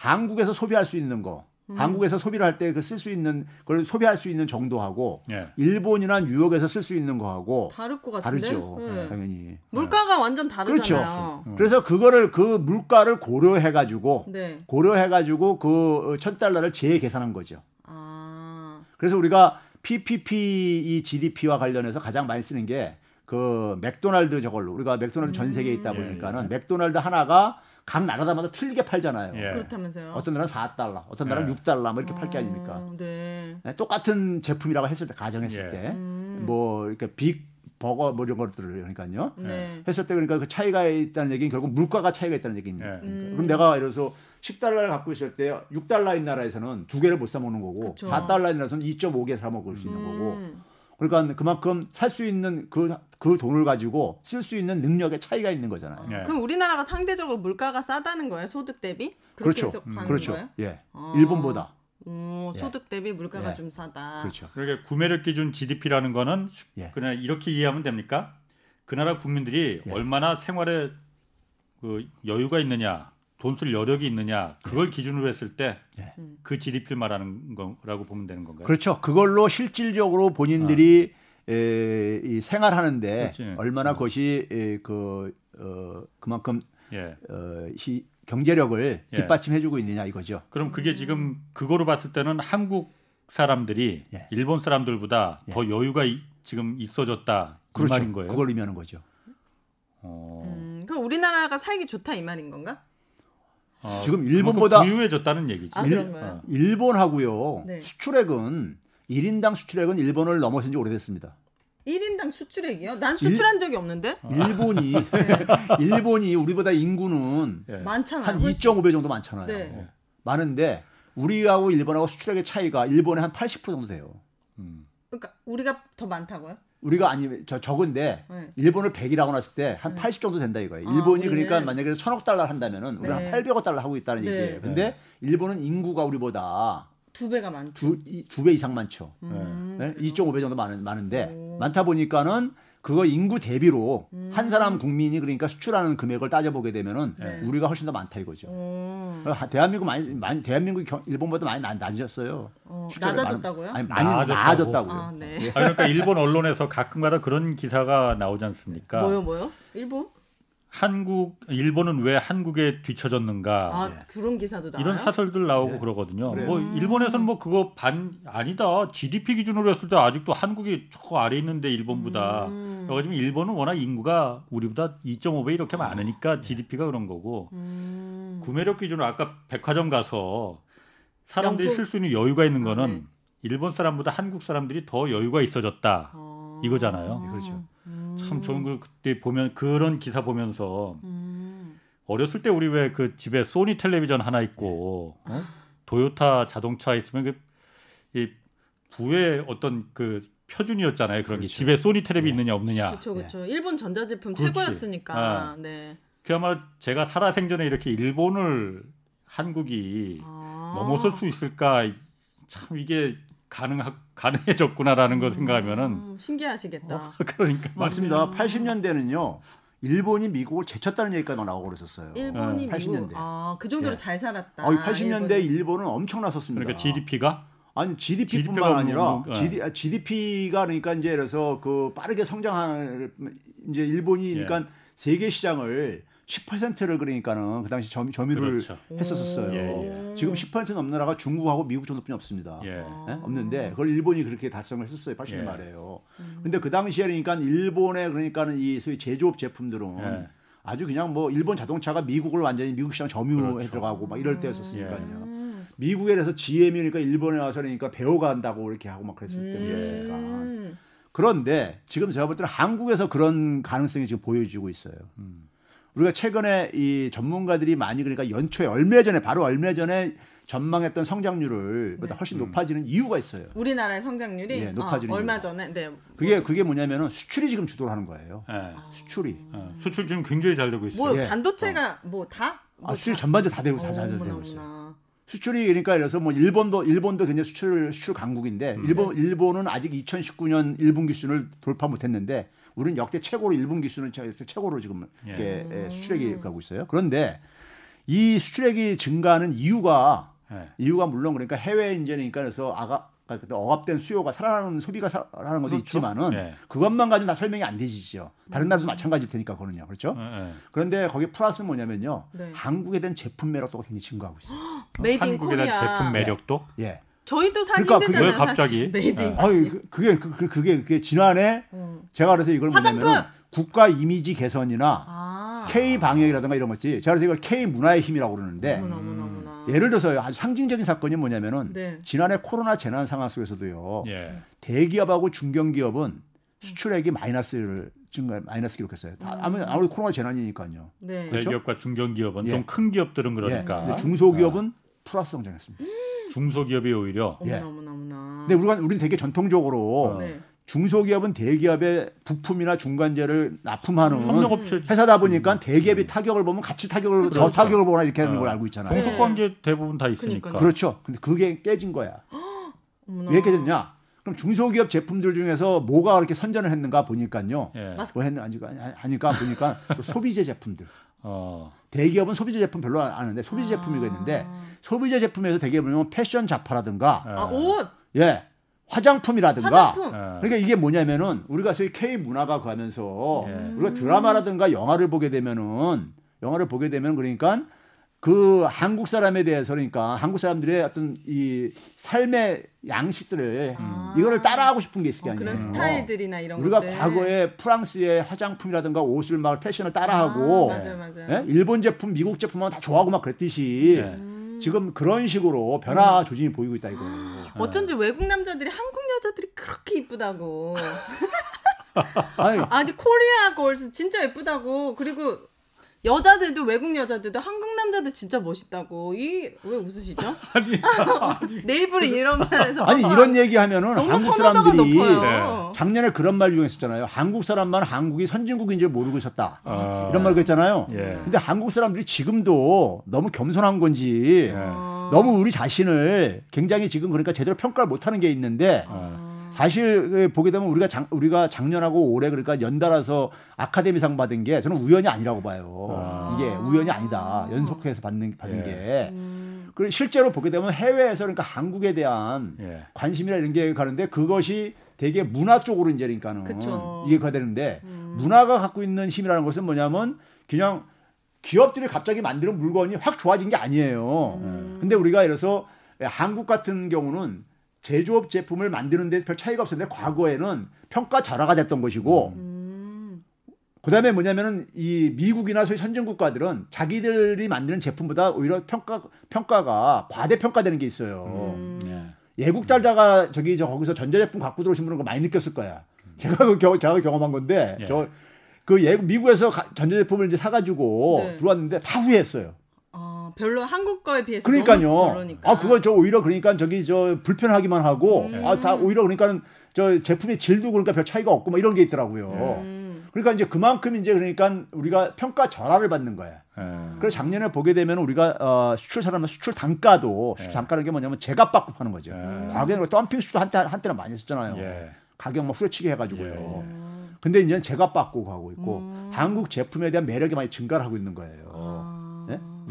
한국에서 소비할 수 있는 거, 음. 한국에서 소비를 할 때 그 쓸 수 있는 그걸 소비할 수 있는 정도하고 예. 일본이나 뉴욕에서 쓸 수 있는 거하고 다를 것 같은데 다르죠. 네. 당연히 물가가 네. 완전 다르잖아요. 그렇죠. 음. 그래서 그거를 그 물가를 고려해 가지고 네. 고려해 가지고 그 천 달러를 재계산한 거죠. 아. 그래서 우리가 PPP 이 GDP와 관련해서 가장 많이 쓰는 게 그 맥도날드 저걸로 우리가 맥도날드 전 세계에 있다 음. 보니까는 예, 예. 맥도날드 하나가 각 나라마다 틀리게 팔잖아요. 예. 그렇다면서요? 어떤 나라는 4달러, 어떤 나라는 예. 6달러 뭐 이렇게 어, 팔게 아닙니까? 네. 네. 똑같은 제품이라고 했을 때 가정했을 예. 때 뭐 음. 이렇게 빅 버거 뭐 이런 것들을 그러니까요. 네. 했을 때 그러니까 그 차이가 있다는 얘기는 결국 물가가 차이가 있다는 얘기입니다. 예. 그러니까. 음. 그럼 내가 예를 들어서 10달러를 갖고 있을 때 6달러인 나라에서는 두 개를 못 사 먹는 거고 그쵸. 4달러인 나라에서는 2.5개 사 먹을 수 있는 음. 거고 그러니까 그만큼 살 수 있는 그, 그 돈을 가지고 쓸 수 있는 능력의 차이가 있는 거잖아요. 네. 그럼 우리나라가 상대적으로 물가가 싸다는 거예요, 소득 대비? 그렇죠. 음. 그렇죠. 거예요? 예. 아. 일본보다. 오, 소득 대비 물가가 예. 좀 싸다. 그렇죠. 그러니까 구매력 기준 GDP라는 거는 예. 그냥 이렇게 이해하면 됩니까? 그 나라 국민들이 예. 얼마나 생활에 그 여유가 있느냐, 돈 쓸 여력이 있느냐 그걸 기준으로 했을 때그 예. 그 GDP를 말하는 거라고 보면 되는 건가요? 그렇죠. 그걸로 실질적으로 본인들이 아. 에, 이 생활하는데 그렇지. 얼마나 어. 그것이 에, 그 어, 그만큼 예. 어, 시, 경제력을 예. 뒷받침해주고 있느냐 이거죠. 그럼 그게 지금 그거로 봤을 때는 한국 사람들이 예. 일본 사람들보다 예. 더 여유가 이, 지금 있어졌다 그렇죠. 이 말인 거예요. 그걸 의미하는 거죠. 어... 음, 그럼 우리나라가 살기 좋다 이 말인 건가? 어, 지금 일본보다 부유해졌다는 얘기지. 아, 일, 어. 일본하고요. 네. 수출액은 1인당 수출액은 일본을 넘어선 지 오래됐습니다. 1인당 수출액이요? 난 수출한 일, 적이 없는데. 일본이 네. 일본이 우리보다 인구는 네. 많잖아요. 한 2.5배 정도 많잖아요. 네. 많은데 우리하고 일본하고 수출액의 차이가 일본에 한 80% 정도 돼요. 음. 그러니까 우리가 더 많다고요? 우리가 아니 저 적은데 네. 일본을 100이라고 놨을 때 한 80 네. 정도 된다 이거예요. 아, 일본이 아, 그러니까 만약에 천억 달러 한다면은 우리가 네. 한 800억 달러 하고 있다는 네. 얘기예요. 근데 일본은 인구가 우리보다 두 배가 많죠. 두배 이상 많죠. 음. 네? 2.5배 정도 많은 많은데 오. 많다 보니까는 그거 인구 대비로 음. 한 사람 국민이 그러니까 수출하는 금액을 따져보게 되면은 네. 우리가 훨씬 더 많다 이거죠. 음. 대한민국 많이, 많이 대한민국 일본보다 많이 낮아졌어요. 어, 낮아졌다고요? 많이, 아니 많이 나아졌다고? 나아졌다고 요. 아, 네. 아, 그러니까 일본 언론에서 가끔가다 그런 기사가 나오지 않습니까? 뭐요, 뭐요? 일본? 한국 일본은 왜 한국에 뒤처졌는가 아 예. 그런 기사도 나와요? 이런 사설들 나오고 예. 그러거든요. 그래요. 뭐 일본에서는 뭐 그거 반 아니다 GDP 기준으로 했을 때 아직도 한국이 저 아래 있는데 일본보다 음. 그래가지고 일본은 워낙 인구가 우리보다 2.5배 이렇게 많으니까 GDP가 그런 거고 음. 구매력 기준으로 아까 백화점 가서 사람들이 쓸 수 있는 여유가 있는 거는 네. 일본 사람보다 한국 사람들이 더 여유가 있어졌다 어. 이거잖아요. 그렇죠. 참 좋은 걸 그때 보면 그런 기사 보면서 음. 어렸을 때 우리 왜 그 집에 소니 텔레비전 하나 있고 어? 도요타 자동차 있으면 그 이 부의 어떤 그 표준이었잖아요. 그런 그렇죠. 게 집에 소니 텔레비 네. 있느냐 없느냐. 그렇죠, 그렇죠. 네. 일본 전자제품 그렇지. 최고였으니까. 아. 네. 그야말로 제가 살아생전에 이렇게 일본을 한국이 아. 넘어설 수 있을까 참 이게 가능 가능해졌구나라는 거 생각하면은 음, 신기하시겠다. 어, 그러니까 맞습니다. 80년대는요. 일본이 미국을 제쳤다는 얘기가 나오고 그랬었어요. 일본이 네. 80년대. 아, 그 정도로 네. 잘 살았다. 어, 80년대 일본이. 일본 은 엄청 났었습니다. 그러니까 GDP가 아니 GDP뿐만 아니라 GD, GDP가 그러니까 이제 그래서 그 빠르게 성장하는 이제 일본이 그러니까 예. 세계 시장을 10%를 그러니까는 그 당시 점, 점유를 그렇죠. 했었었어요. 예, 예. 지금 10% 넘는 나라가 중국하고 미국 정도뿐이 없습니다. 예. 네? 없는데 그걸 일본이 그렇게 달성을 했었어요. 80년 예. 말에요. 음. 근데 그 당시에 그러니까 일본의 그러니까는 이 소위 제조업 제품들은 예. 아주 그냥 뭐 일본 자동차가 미국을 완전히 미국 시장 점유해 그렇죠. 들어가고 막 이럴 때였었으니까요. 음. 미국에 서 GM이 그러니까 일본에 와서 그러니까 배워간다고 이렇게 하고 막 그랬을 음. 때였으니까. 그런데 지금 제가 볼 때는 한국에서 그런 가능성이 지금 보여지고 있어요. 음. 우리가 최근에 이 전문가들이 많이 그러니까 연초에 얼마 전에 바로 얼마 전에 전망했던 성장률을 보다 네. 훨씬 음. 높아지는 이유가 있어요. 우리나라의 성장률이 네, 높아지는 아, 얼마 전에 네. 그게 그게 뭐냐면은 수출이 지금 주도를 하는 거예요. 네. 수출이. 어. 수출 지금 굉장히 잘 되고 있어요. 뭐 예. 반도체가 어. 뭐 다? 뭐 아, 수출이 전반적으로 다 되고 잘, 잘 되고 있어요. 수출이 그러니까 그래서 뭐 일본도 일본도 굉장히 수출 수출 강국인데 음. 일본 일본은 아직 2019년 1분기 수준을 돌파 못했는데 우리는 역대 최고로 1분기 수는 최고로 지금 예. 예. 수출액이 가고 있어요. 그런데 이 수출액이 증가하는 이유가 예. 이유가 물론 그러니까 해외 인재니까 그래서 아가 그러니까 억압된 수요가 살아나는 소비가 살아나는 것도 그렇죠? 있지만은 예. 그것만 가지고 다 설명이 안 되시죠. 다른 나라도 음. 마찬가지일 테니까 그거는요. 그렇죠? 예, 예. 그런데 거기 플러스 뭐냐면요. 네. 한국에 대한 제품 매력도 굉장히 증가하고 있어요. 한국에 대한 제품 매력도? 예. 저희도 사기 그러니까 힘들잖아요. 왜 갑자기? Made. 네. 아니 그, 그게 그, 그게 그게 지난해 음. 제가 그래서 이걸 뭐냐면 국가 이미지 개선이나 아. K 방역이라든가 이런 거지. 제가 그래서 이걸 K 문화의 힘이라고 그러는데 음. 예를 들어서 아주 상징적인 사건이 뭐냐면은 네. 지난해 코로나 재난 상황 속에서도요. 예. 대기업하고 중견기업은 수출액이 마이너스를 증가 마이너스 기록했어요. 다, 음. 아무래도 코로나 재난이니까요. 네. 그렇죠? 대기업과 중견기업은 예. 좀큰 기업들은 그러니까. 예. 중소기업은 아. 플러스 성장했습니다. 중소기업이 오히려. 예. 너무너무나. 근데 우리가 우리는 되게 전통적으로 어. 네. 중소기업은 대기업의 부품이나 중간재를 납품하는 회사다 보니까 음. 대기업이 타격을 보면 같이 타격을 그렇죠. 더 타격을 보나 이렇게 하는 걸 어. 알고 있잖아요. 종속관계 네. 대부분 다 있으니까. 그러니까요. 그렇죠. 근데 그게 깨진 거야. 왜 깨졌냐? 그럼 중소기업 제품들 중에서 뭐가 그렇게 선전을 했는가 보니까요. 예. 뭐 했는 아니까 하니까 보니까 소비재 제품들. 어. 대기업은 소비재 제품 별로 안 하는데 소비재 아. 제품이 있는데 소비재 제품에서 대기업은 패션 잡화라든가 아, 옷. 예. 화장품이라든가 화장품. 그러니까 이게 뭐냐면은 우리가 소위 K 문화가 가면서 예. 우리가 드라마라든가 영화를 보게 되면은 영화를 보게 되면 그러니까 그 한국 사람에 대해서 그러니까 한국 사람들의 어떤 이 삶의 양식들을 아. 이거를 따라하고 싶은 게 있을 게 어, 아니에요. 그런 스타일들이나 이런 우리가 것들. 과거에 프랑스의 화장품이라든가 옷을 막 패션을 따라하고 아, 맞아, 맞아. 예? 일본 제품, 미국 제품만 다 좋아하고 막 그랬듯이 네. 지금 그런 식으로 변화 음. 조짐이 보이고 있다 이거예요. 어쩐지 외국 남자들이 한국 여자들이 그렇게 이쁘다고. 아니, 아니 코리아 걸스 진짜 예쁘다고. 그리고 여자들도 외국 여자들도 한국 남자들 진짜 멋있다고 이 왜 웃으시죠? 아니, 아니 내 입으로 이런 말해서 아니 이런 얘기하면은 한국 사람들이 네. 작년에 그런 말 유행했었잖아요. 한국 사람만 한국이 선진국인 줄 모르고 있었다. 아, 이런 말 그랬잖아요. 예. 근데 한국 사람들이 지금도 너무 겸손한 건지 예. 너무 우리 자신을 굉장히 지금 그러니까 제대로 평가를 못하는 게 있는데. 아. 사실 보게 되면 우리가 작, 우리가 작년하고 올해 그러니까 연달아서 아카데미상 받은 게 저는 우연이 아니라고 봐요. 아. 이게 우연이 아니다. 연속해서 받는 받은 예. 게. 음. 그리고 실제로 보게 되면 해외에서 그러니까 한국에 대한 예. 관심이나 이런 게 가는데 그것이 되게 문화 쪽으로 이제 그러니까는 그쵸. 이해가 되는데 음. 문화가 갖고 있는 힘이라는 것은 뭐냐면 그냥 기업들이 갑자기 만드는 물건이 확 좋아진 게 아니에요. 음. 근데 우리가 이래서 한국 같은 경우는 제조업 제품을 만드는데 별 차이가 없었는데 과거에는 평가 절하가 됐던 것이고 음. 그다음에 뭐냐면은 이 미국이나 소위 선진 국가들은 자기들이 만드는 제품보다 오히려 평가 평가가 과대 평가되는 게 있어요. 음. 예. 예국자자가 저기 저 거기서 전자제품 갖고 들어오신 분은 많이 느꼈을 거야. 제가 그 경, 제가 경험한 건데 예. 저그 미국에서 전자제품을 이제 사가지고 네. 들어왔는데 다 후회했어요. 별로 한국 거에 비해서 그러니까요. 아 그거 저 오히려 그러니까 저기 저 불편하기만 하고 음. 아다 오히려 그러니까 저 제품의 질도 그러니까 별 차이가 없고 뭐 이런 게 있더라고요. 음. 그러니까 이제 그만큼 이제 그러니까 우리가 평가 절하를 받는 거야. 음. 그래서 작년에 보게 되면 우리가 어, 수출 사람은 수출 단가도 수출 네. 단가라는 게 뭐냐면 제값 받고 파는 거죠. 음. 과거에는 덤핑 수출 한때 한때는 많이 했었잖아요. 예. 가격 막 후려치기 해가지고요. 예. 근데 이제 제값 받고 가고 있고 음. 한국 제품에 대한 매력이 많이 증가를 하고 있는 거예요. 아.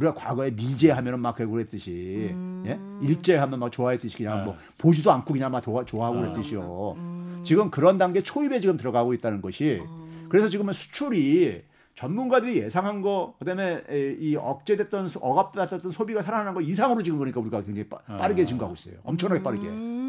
예? 우리가 과거에 미제하면은 막 그랬듯이 음. 예? 일제하면 막 좋아했듯이 그냥 네. 뭐 보지도 않고 그냥 막 좋아, 좋아하고 네. 그랬듯이요. 음. 지금 그런 단계 초입에 지금 들어가고 있다는 것이 음. 그래서 지금은 수출이 전문가들이 예상한 거 그다음에 이 억제됐던 억압받았던 소비가 살아나는 거 이상으로 지금 그러니까 우리가 굉장히 빠, 아. 르게 증가하고 있어요. 엄청나게 빠르게. 음.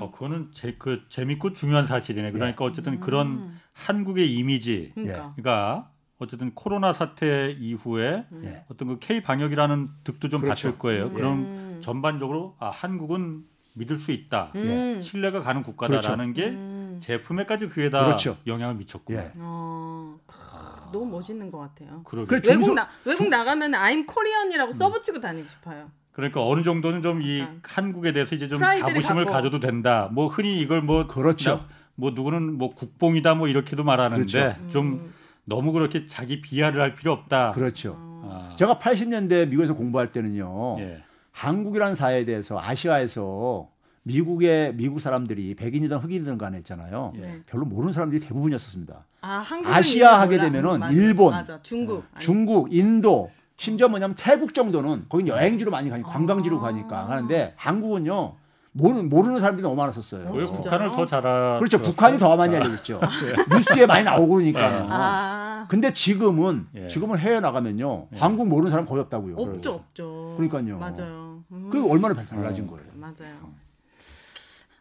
아, 어, 그거는 제, 그 재밌고 중요한 사실이네. 그러니까 예. 어쨌든 그런 음. 한국의 이미지, 그러니까. 그러니까 어쨌든 코로나 사태 이후에 네. 어떤 그 K 방역이라는 득도 좀 그렇죠. 받을 거예요. 음. 그럼 음. 전반적으로 아 한국은 믿을 수 있다, 음. 신뢰가 가는 국가다라는 그렇죠. 게 음. 제품에까지 그에다 그렇죠. 영향을 미쳤고요. 예. 어, 아, 너무 멋있는 것 같아요. 그러게. 외국 나 외국 나가면 I'm Korean이라고 써붙이고 다니고 싶어요. 그러니까 어느 정도는 좀이 아. 한국에 대해서 이제 좀 자부심을 갖고. 가져도 된다. 뭐 흔히 이걸 뭐 그렇죠. 나, 뭐 누구는 뭐 국뽕이다 뭐 이렇게도 말하는데 그렇죠. 좀 음. 너무 그렇게 자기 비하를 할 필요 없다. 그렇죠. 아. 제가 80년대 미국에서 공부할 때는요. 예. 한국이라는 사회에 대해서 아시아에서 미국의 미국 사람들이 백인이든 흑인이든 간에 있잖아요. 예. 별로 모르는 사람들이 대부분이었었습니다. 아, 시아 하게 되면은 맞아, 일본, 맞아. 중국, 어, 중국, 인도, 심지어 뭐냐면 태국 정도는 거긴 여행지로 많이 가니까 관광지로 가니까 하는데 한국은요. 모르는, 모르는 사람들이 너무 많았었어요. 왜 북한을 더잘 알아? 그렇죠. 북한이 더 많이 알려졌죠. 네. 뉴스에 많이 나오고 그러니까요. 네. 아. 근데 지금은 예. 지금은 해외 나가면요. 예. 한국 모르는 사람 거의 없다고요. 없죠, 없죠. 그러니까요. 맞아요. 음. 그 얼마나 달라진 음. 거예요. 맞아요.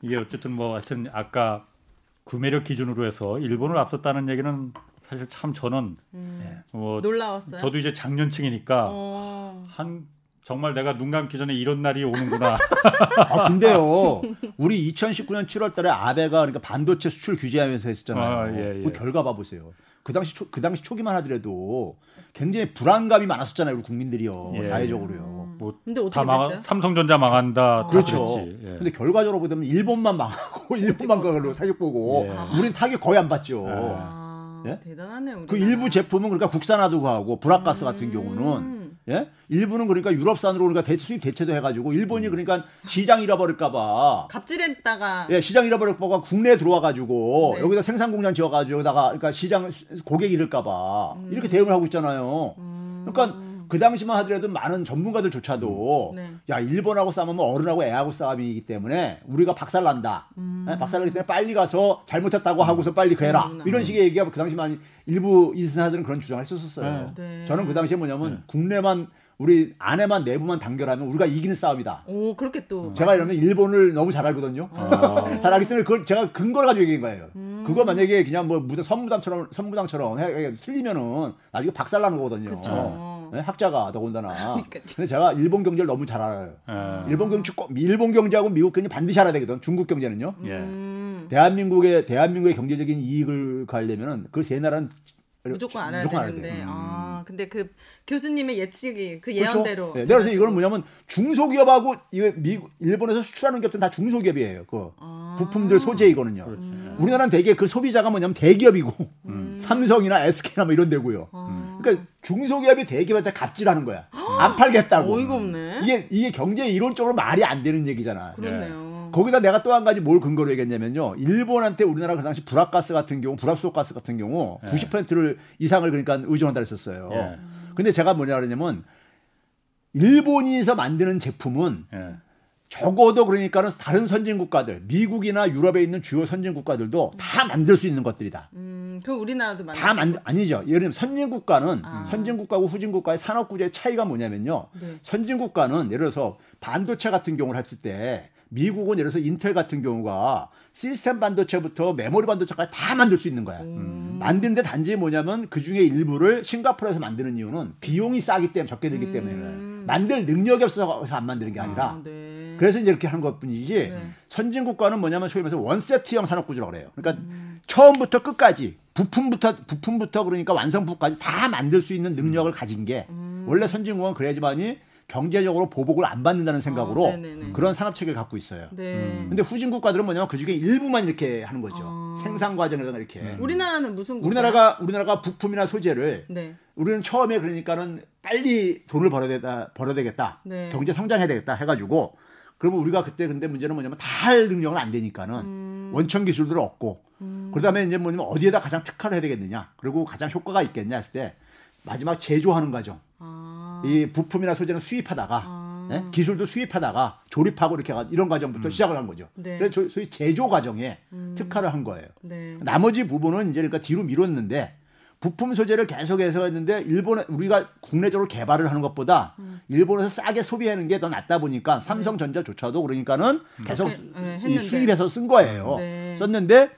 이게 어쨌든 뭐 하여튼 아까 구매력 기준으로 해서 일본을 앞섰다는 얘기는 사실 참 저는 음. 뭐 놀라웠어요. 저도 이제 작년층이니까 어. 한 정말 내가 눈 감기 전에 이런 날이 오는구나. 아, 근데요, 우리 2019년 7월 달에 아베가 그러니까 반도체 수출 규제하면서 했었잖아요. 아, 예, 예. 그 결과 봐 보세요. 그 당시 초, 그 당시 초기만 하더라도 굉장히 불안감이 많았었잖아요, 우리 국민들이요, 예. 사회적으로요. 뭐 근데 어떻게 됐어요? 삼성전자 망한다. 아. 그렇죠. 예. 근데 결과적으로 보면 일본만 망하고 일본만 그걸로 사격 보고 예. 우리는 타격 거의 안 받죠. 아, 예? 대단하네요. 그 일부 제품은 그러니까 국산화도 하고 불화가스 음. 같은 경우는 예? 일부는 그러니까 유럽산으로 우리가 대, 수입 대체도 해가지고 일본이 음. 그러니까 시장 잃어버릴까봐 갑질했다가 예 시장 잃어버릴까봐 국내에 들어와가지고 네. 여기다 생산 공장 지어가지고 여기다가 그러니까 시장 고객 잃을까봐 음. 이렇게 대응을 하고 있잖아요. 음. 그러니까 그 당시만 하더라도 많은 전문가들조차도 네. 야 일본하고 싸우면 어른하고 애하고 싸움이기 때문에 우리가 박살난다. 음. 네? 박살나기 때문에 빨리 가서 잘못했다고 음. 하고서 빨리 그 해라. 음. 이런 식의 얘기가 그 당시만 일부 인사들은 그런 주장을 했었었어요. 네. 저는 그 당시에 뭐냐면 네. 국내만 우리 안에만 내부만 단결하면 우리가 이기는 싸움이다. 오 그렇게 또 제가 이러면 일본을 너무 잘 알거든요. 아. 잘 알기 때문에 그걸 제가 근거를 가지고 얘기한 거예요. 음. 그거 만약에 그냥 뭐 무당 선무당처럼 선무당처럼 해, 틀리면은 나중에 박살나는 거거든요. 그쵸. 네? 학자가 더군다나. 근데 제가 일본 경제를 너무 잘 알아요. 아. 일본 경제 꼭 일본 경제하고 미국 경제 반드시 알아야 되거든. 중국 경제는요. 예. 음. 대한민국의 대한민국의 경제적인 이익을 가려면은 그 세 나라는 무조건 알아야 무조건 되는데. 알아야 돼. 아, 근데 그 교수님의 예측이 그 그렇죠? 예언대로. 그렇죠? 네, 내가 그래서 이거는 뭐냐면 중소기업하고 이거 미국 일본에서 수출하는 기업들은 다 중소기업이에요. 그 아. 부품들 소재 이거는요. 그렇죠. 음. 우리나라는 대개 그 소비자가 뭐냐면 대기업이고 음. 삼성이나 SK나 뭐 이런 데고요. 아. 그러니까 중소기업이 대기업한테 갑질하는 거야. 안 팔겠다고. 어이가 없네. 이게 이게 경제 이론적으로 말이 안 되는 얘기잖아. 그렇네요. 거기다 내가 또 한 가지 뭘 근거로 얘기했냐면요. 일본한테 우리나라 그 당시 불합가스 같은 경우, 불합소가스 같은 경우 예. 90%를 이상을 그러니까 의존한다 그랬었어요. 예. 근데 제가 뭐냐 그러냐면 일본에서 만드는 제품은 예. 적어도 그러니까는 다른 선진 국가들, 미국이나 유럽에 있는 주요 선진 국가들도 음. 다 만들 수 있는 것들이다. 음, 그럼 우리나라도 만들 다 만, 아니죠. 예를 들면 선진 국가는 아. 선진 국가하고 후진 국가의 산업 구조의 차이가 뭐냐면요. 네. 선진 국가는 예를 들어서 반도체 같은 경우를 했을 때 미국은 예를 들어서 인텔 같은 경우가 시스템 반도체부터 메모리 반도체까지 다 만들 수 있는 거야. 음. 만드는데 단지 뭐냐면 그 중에 일부를 싱가포르에서 만드는 이유는 비용이 싸기 때문에 적게 들기 때문에 음. 만들 능력이 없어서 안 만드는 게 아니라 아, 네. 그래서 이제 이렇게 하는 것뿐이지 네. 선진 국가는 뭐냐면 소위 말해서 원세트형 산업 구조라고 그래요. 그러니까 음. 처음부터 끝까지 부품부터 부품부터 그러니까 완성부까지 다 만들 수 있는 능력을 가진 게 음. 원래 선진국은 그래야지만이 경제적으로 보복을 안 받는다는 생각으로 아, 그런 산업 체계를 갖고 있어요. 네. 음. 근데 후진 국가들은 뭐냐면 그 중에 일부만 이렇게 하는 거죠. 아. 생산 과정에서 이렇게. 음. 우리나라는 무슨 국가야? 우리나라가 우리나라가 부품이나 소재를 네. 우리는 처음에 그러니까는 빨리 돈을 벌어야 되다 벌어야 되겠다. 네. 경제 성장해야 되겠다 해 가지고 그러면 우리가 그때 근데 문제는 뭐냐면 다 할 능력은 안 되니까는 음. 원천 기술들을 얻고 음. 그다음에 이제 뭐냐면 어디에다 가장 특화를 해야 되겠느냐 그리고 가장 효과가 있겠냐 했을 때 마지막 제조하는 과정. 아. 이 부품이나 소재는 수입하다가 아. 네? 기술도 수입하다가 조립하고 이렇게 이런 과정부터 음. 시작을 한 거죠. 네. 그래서 소위 제조 과정에 음. 특화를 한 거예요. 네. 나머지 부분은 이제 그러니까 뒤로 미뤘는데 부품 소재를 계속해서 했는데 일본에 우리가 국내적으로 개발을 하는 것보다 음. 일본에서 싸게 소비하는 게 더 낫다 보니까 네. 삼성전자조차도 그러니까는 계속 네, 이 수입해서 쓴 거예요. 네. 썼는데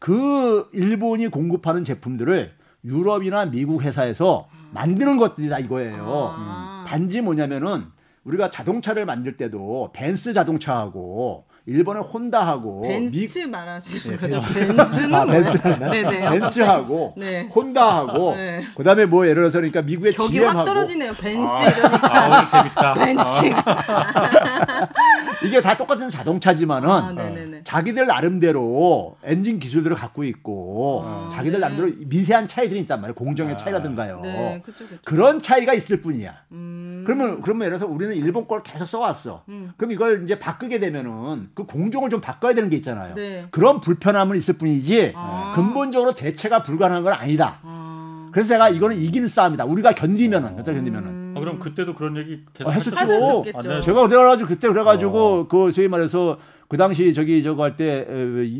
그 일본이 공급하는 제품들을 유럽이나 미국 회사에서 만드는 것들이다 이거예요. 아. 단지 뭐냐면은 우리가 자동차를 만들 때도 벤스 자동차하고 일본의 혼다하고 벤츠 미... 말하시는 네, 거죠? 벤츠는 아, 벤츠 네네. 벤츠하고 네. 혼다하고 네. 그다음에 뭐 예를 들어서 그러니까 미국의 격이 GM하고 확 떨어지네요. 벤츠 아, 이러니까 아, 재밌다. 벤츠 이게 다 똑같은 자동차지만은 아, 자기들 나름대로 엔진 기술들을 갖고 있고 아, 자기들 네. 나름대로 미세한 차이들이 있단 말이에요. 공정의 아. 차이라든가요. 네, 그쵸, 그쵸. 그런 차이가 있을 뿐이야. 음. 그러면 그러면 예를 들어서 우리는 일본 걸 계속 써왔어. 음. 그럼 이걸 이제 바꾸게 되면은 그 공정을 좀 바꿔야 되는 게 있잖아요. 네. 그런 불편함은 있을 뿐이지 아. 근본적으로 대체가 불가능한 건 아니다. 아. 그래서 제가 이거는 이기는 싸움이다. 우리가 견디면은 어. 견디면은. 음. 아, 그럼 그때도 그런 얘기 계속 아, 했었죠. 아, 제가 그래가지고 그때 그래가지고 어. 그 소위 말해서 그 당시 저기 저거 할 때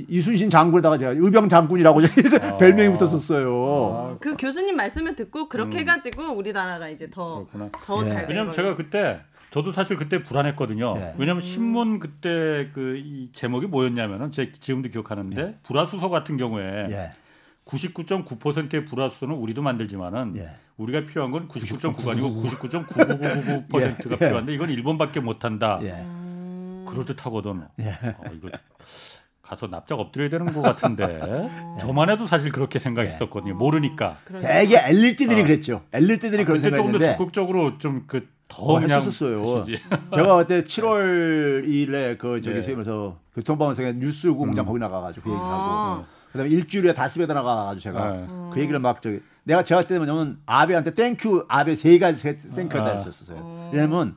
이순신 장군에다가 제가 의병 장군이라고 아. 별명이 붙었었어요. 아. 그 교수님 말씀을 듣고 그렇게 음. 해가지고 우리나라가 이제 더 더잘 네. 왜냐면 제가 그때 저도 사실 그때 불안했거든요. 네. 왜냐하면 신문 그때 그 제목이 뭐였냐면은 제 지금도 기억하는데 네. 불화수소 같은 경우에 네. 99.9%의 불화수소는 우리도 만들지만은 예. 우리가 필요한 건 99.9가 아니고 99.9999%가 예. 필요한데 이건 일본밖에 못 한다. 예. 그럴 듯하거든. 예. 어, 이거 가서 납작 엎드려야 되는 것 같은데 어. 저만 해도 사실 그렇게 생각했었거든요. 모르니까. 되게 엘리트들이 어. 그랬죠. 엘리트들이 아, 그런 생각했는데. 조금 더 적극적으로 좀그 더 어, 했었어요. 제가 그때 7월 2일에 그 저기 네. 소위면서 교통방송에 뉴스 공장 음. 거기 나가가지고 그 얘기하고 아. 그다음에 일주일에 다섯 배다 나가가지고 제가 네. 그 얘기를 막 저기 내가 제가 그때 뭐냐면 아베한테 thank you 아베 세 가지 thank you를 아. 했었어요. 어. 왜냐면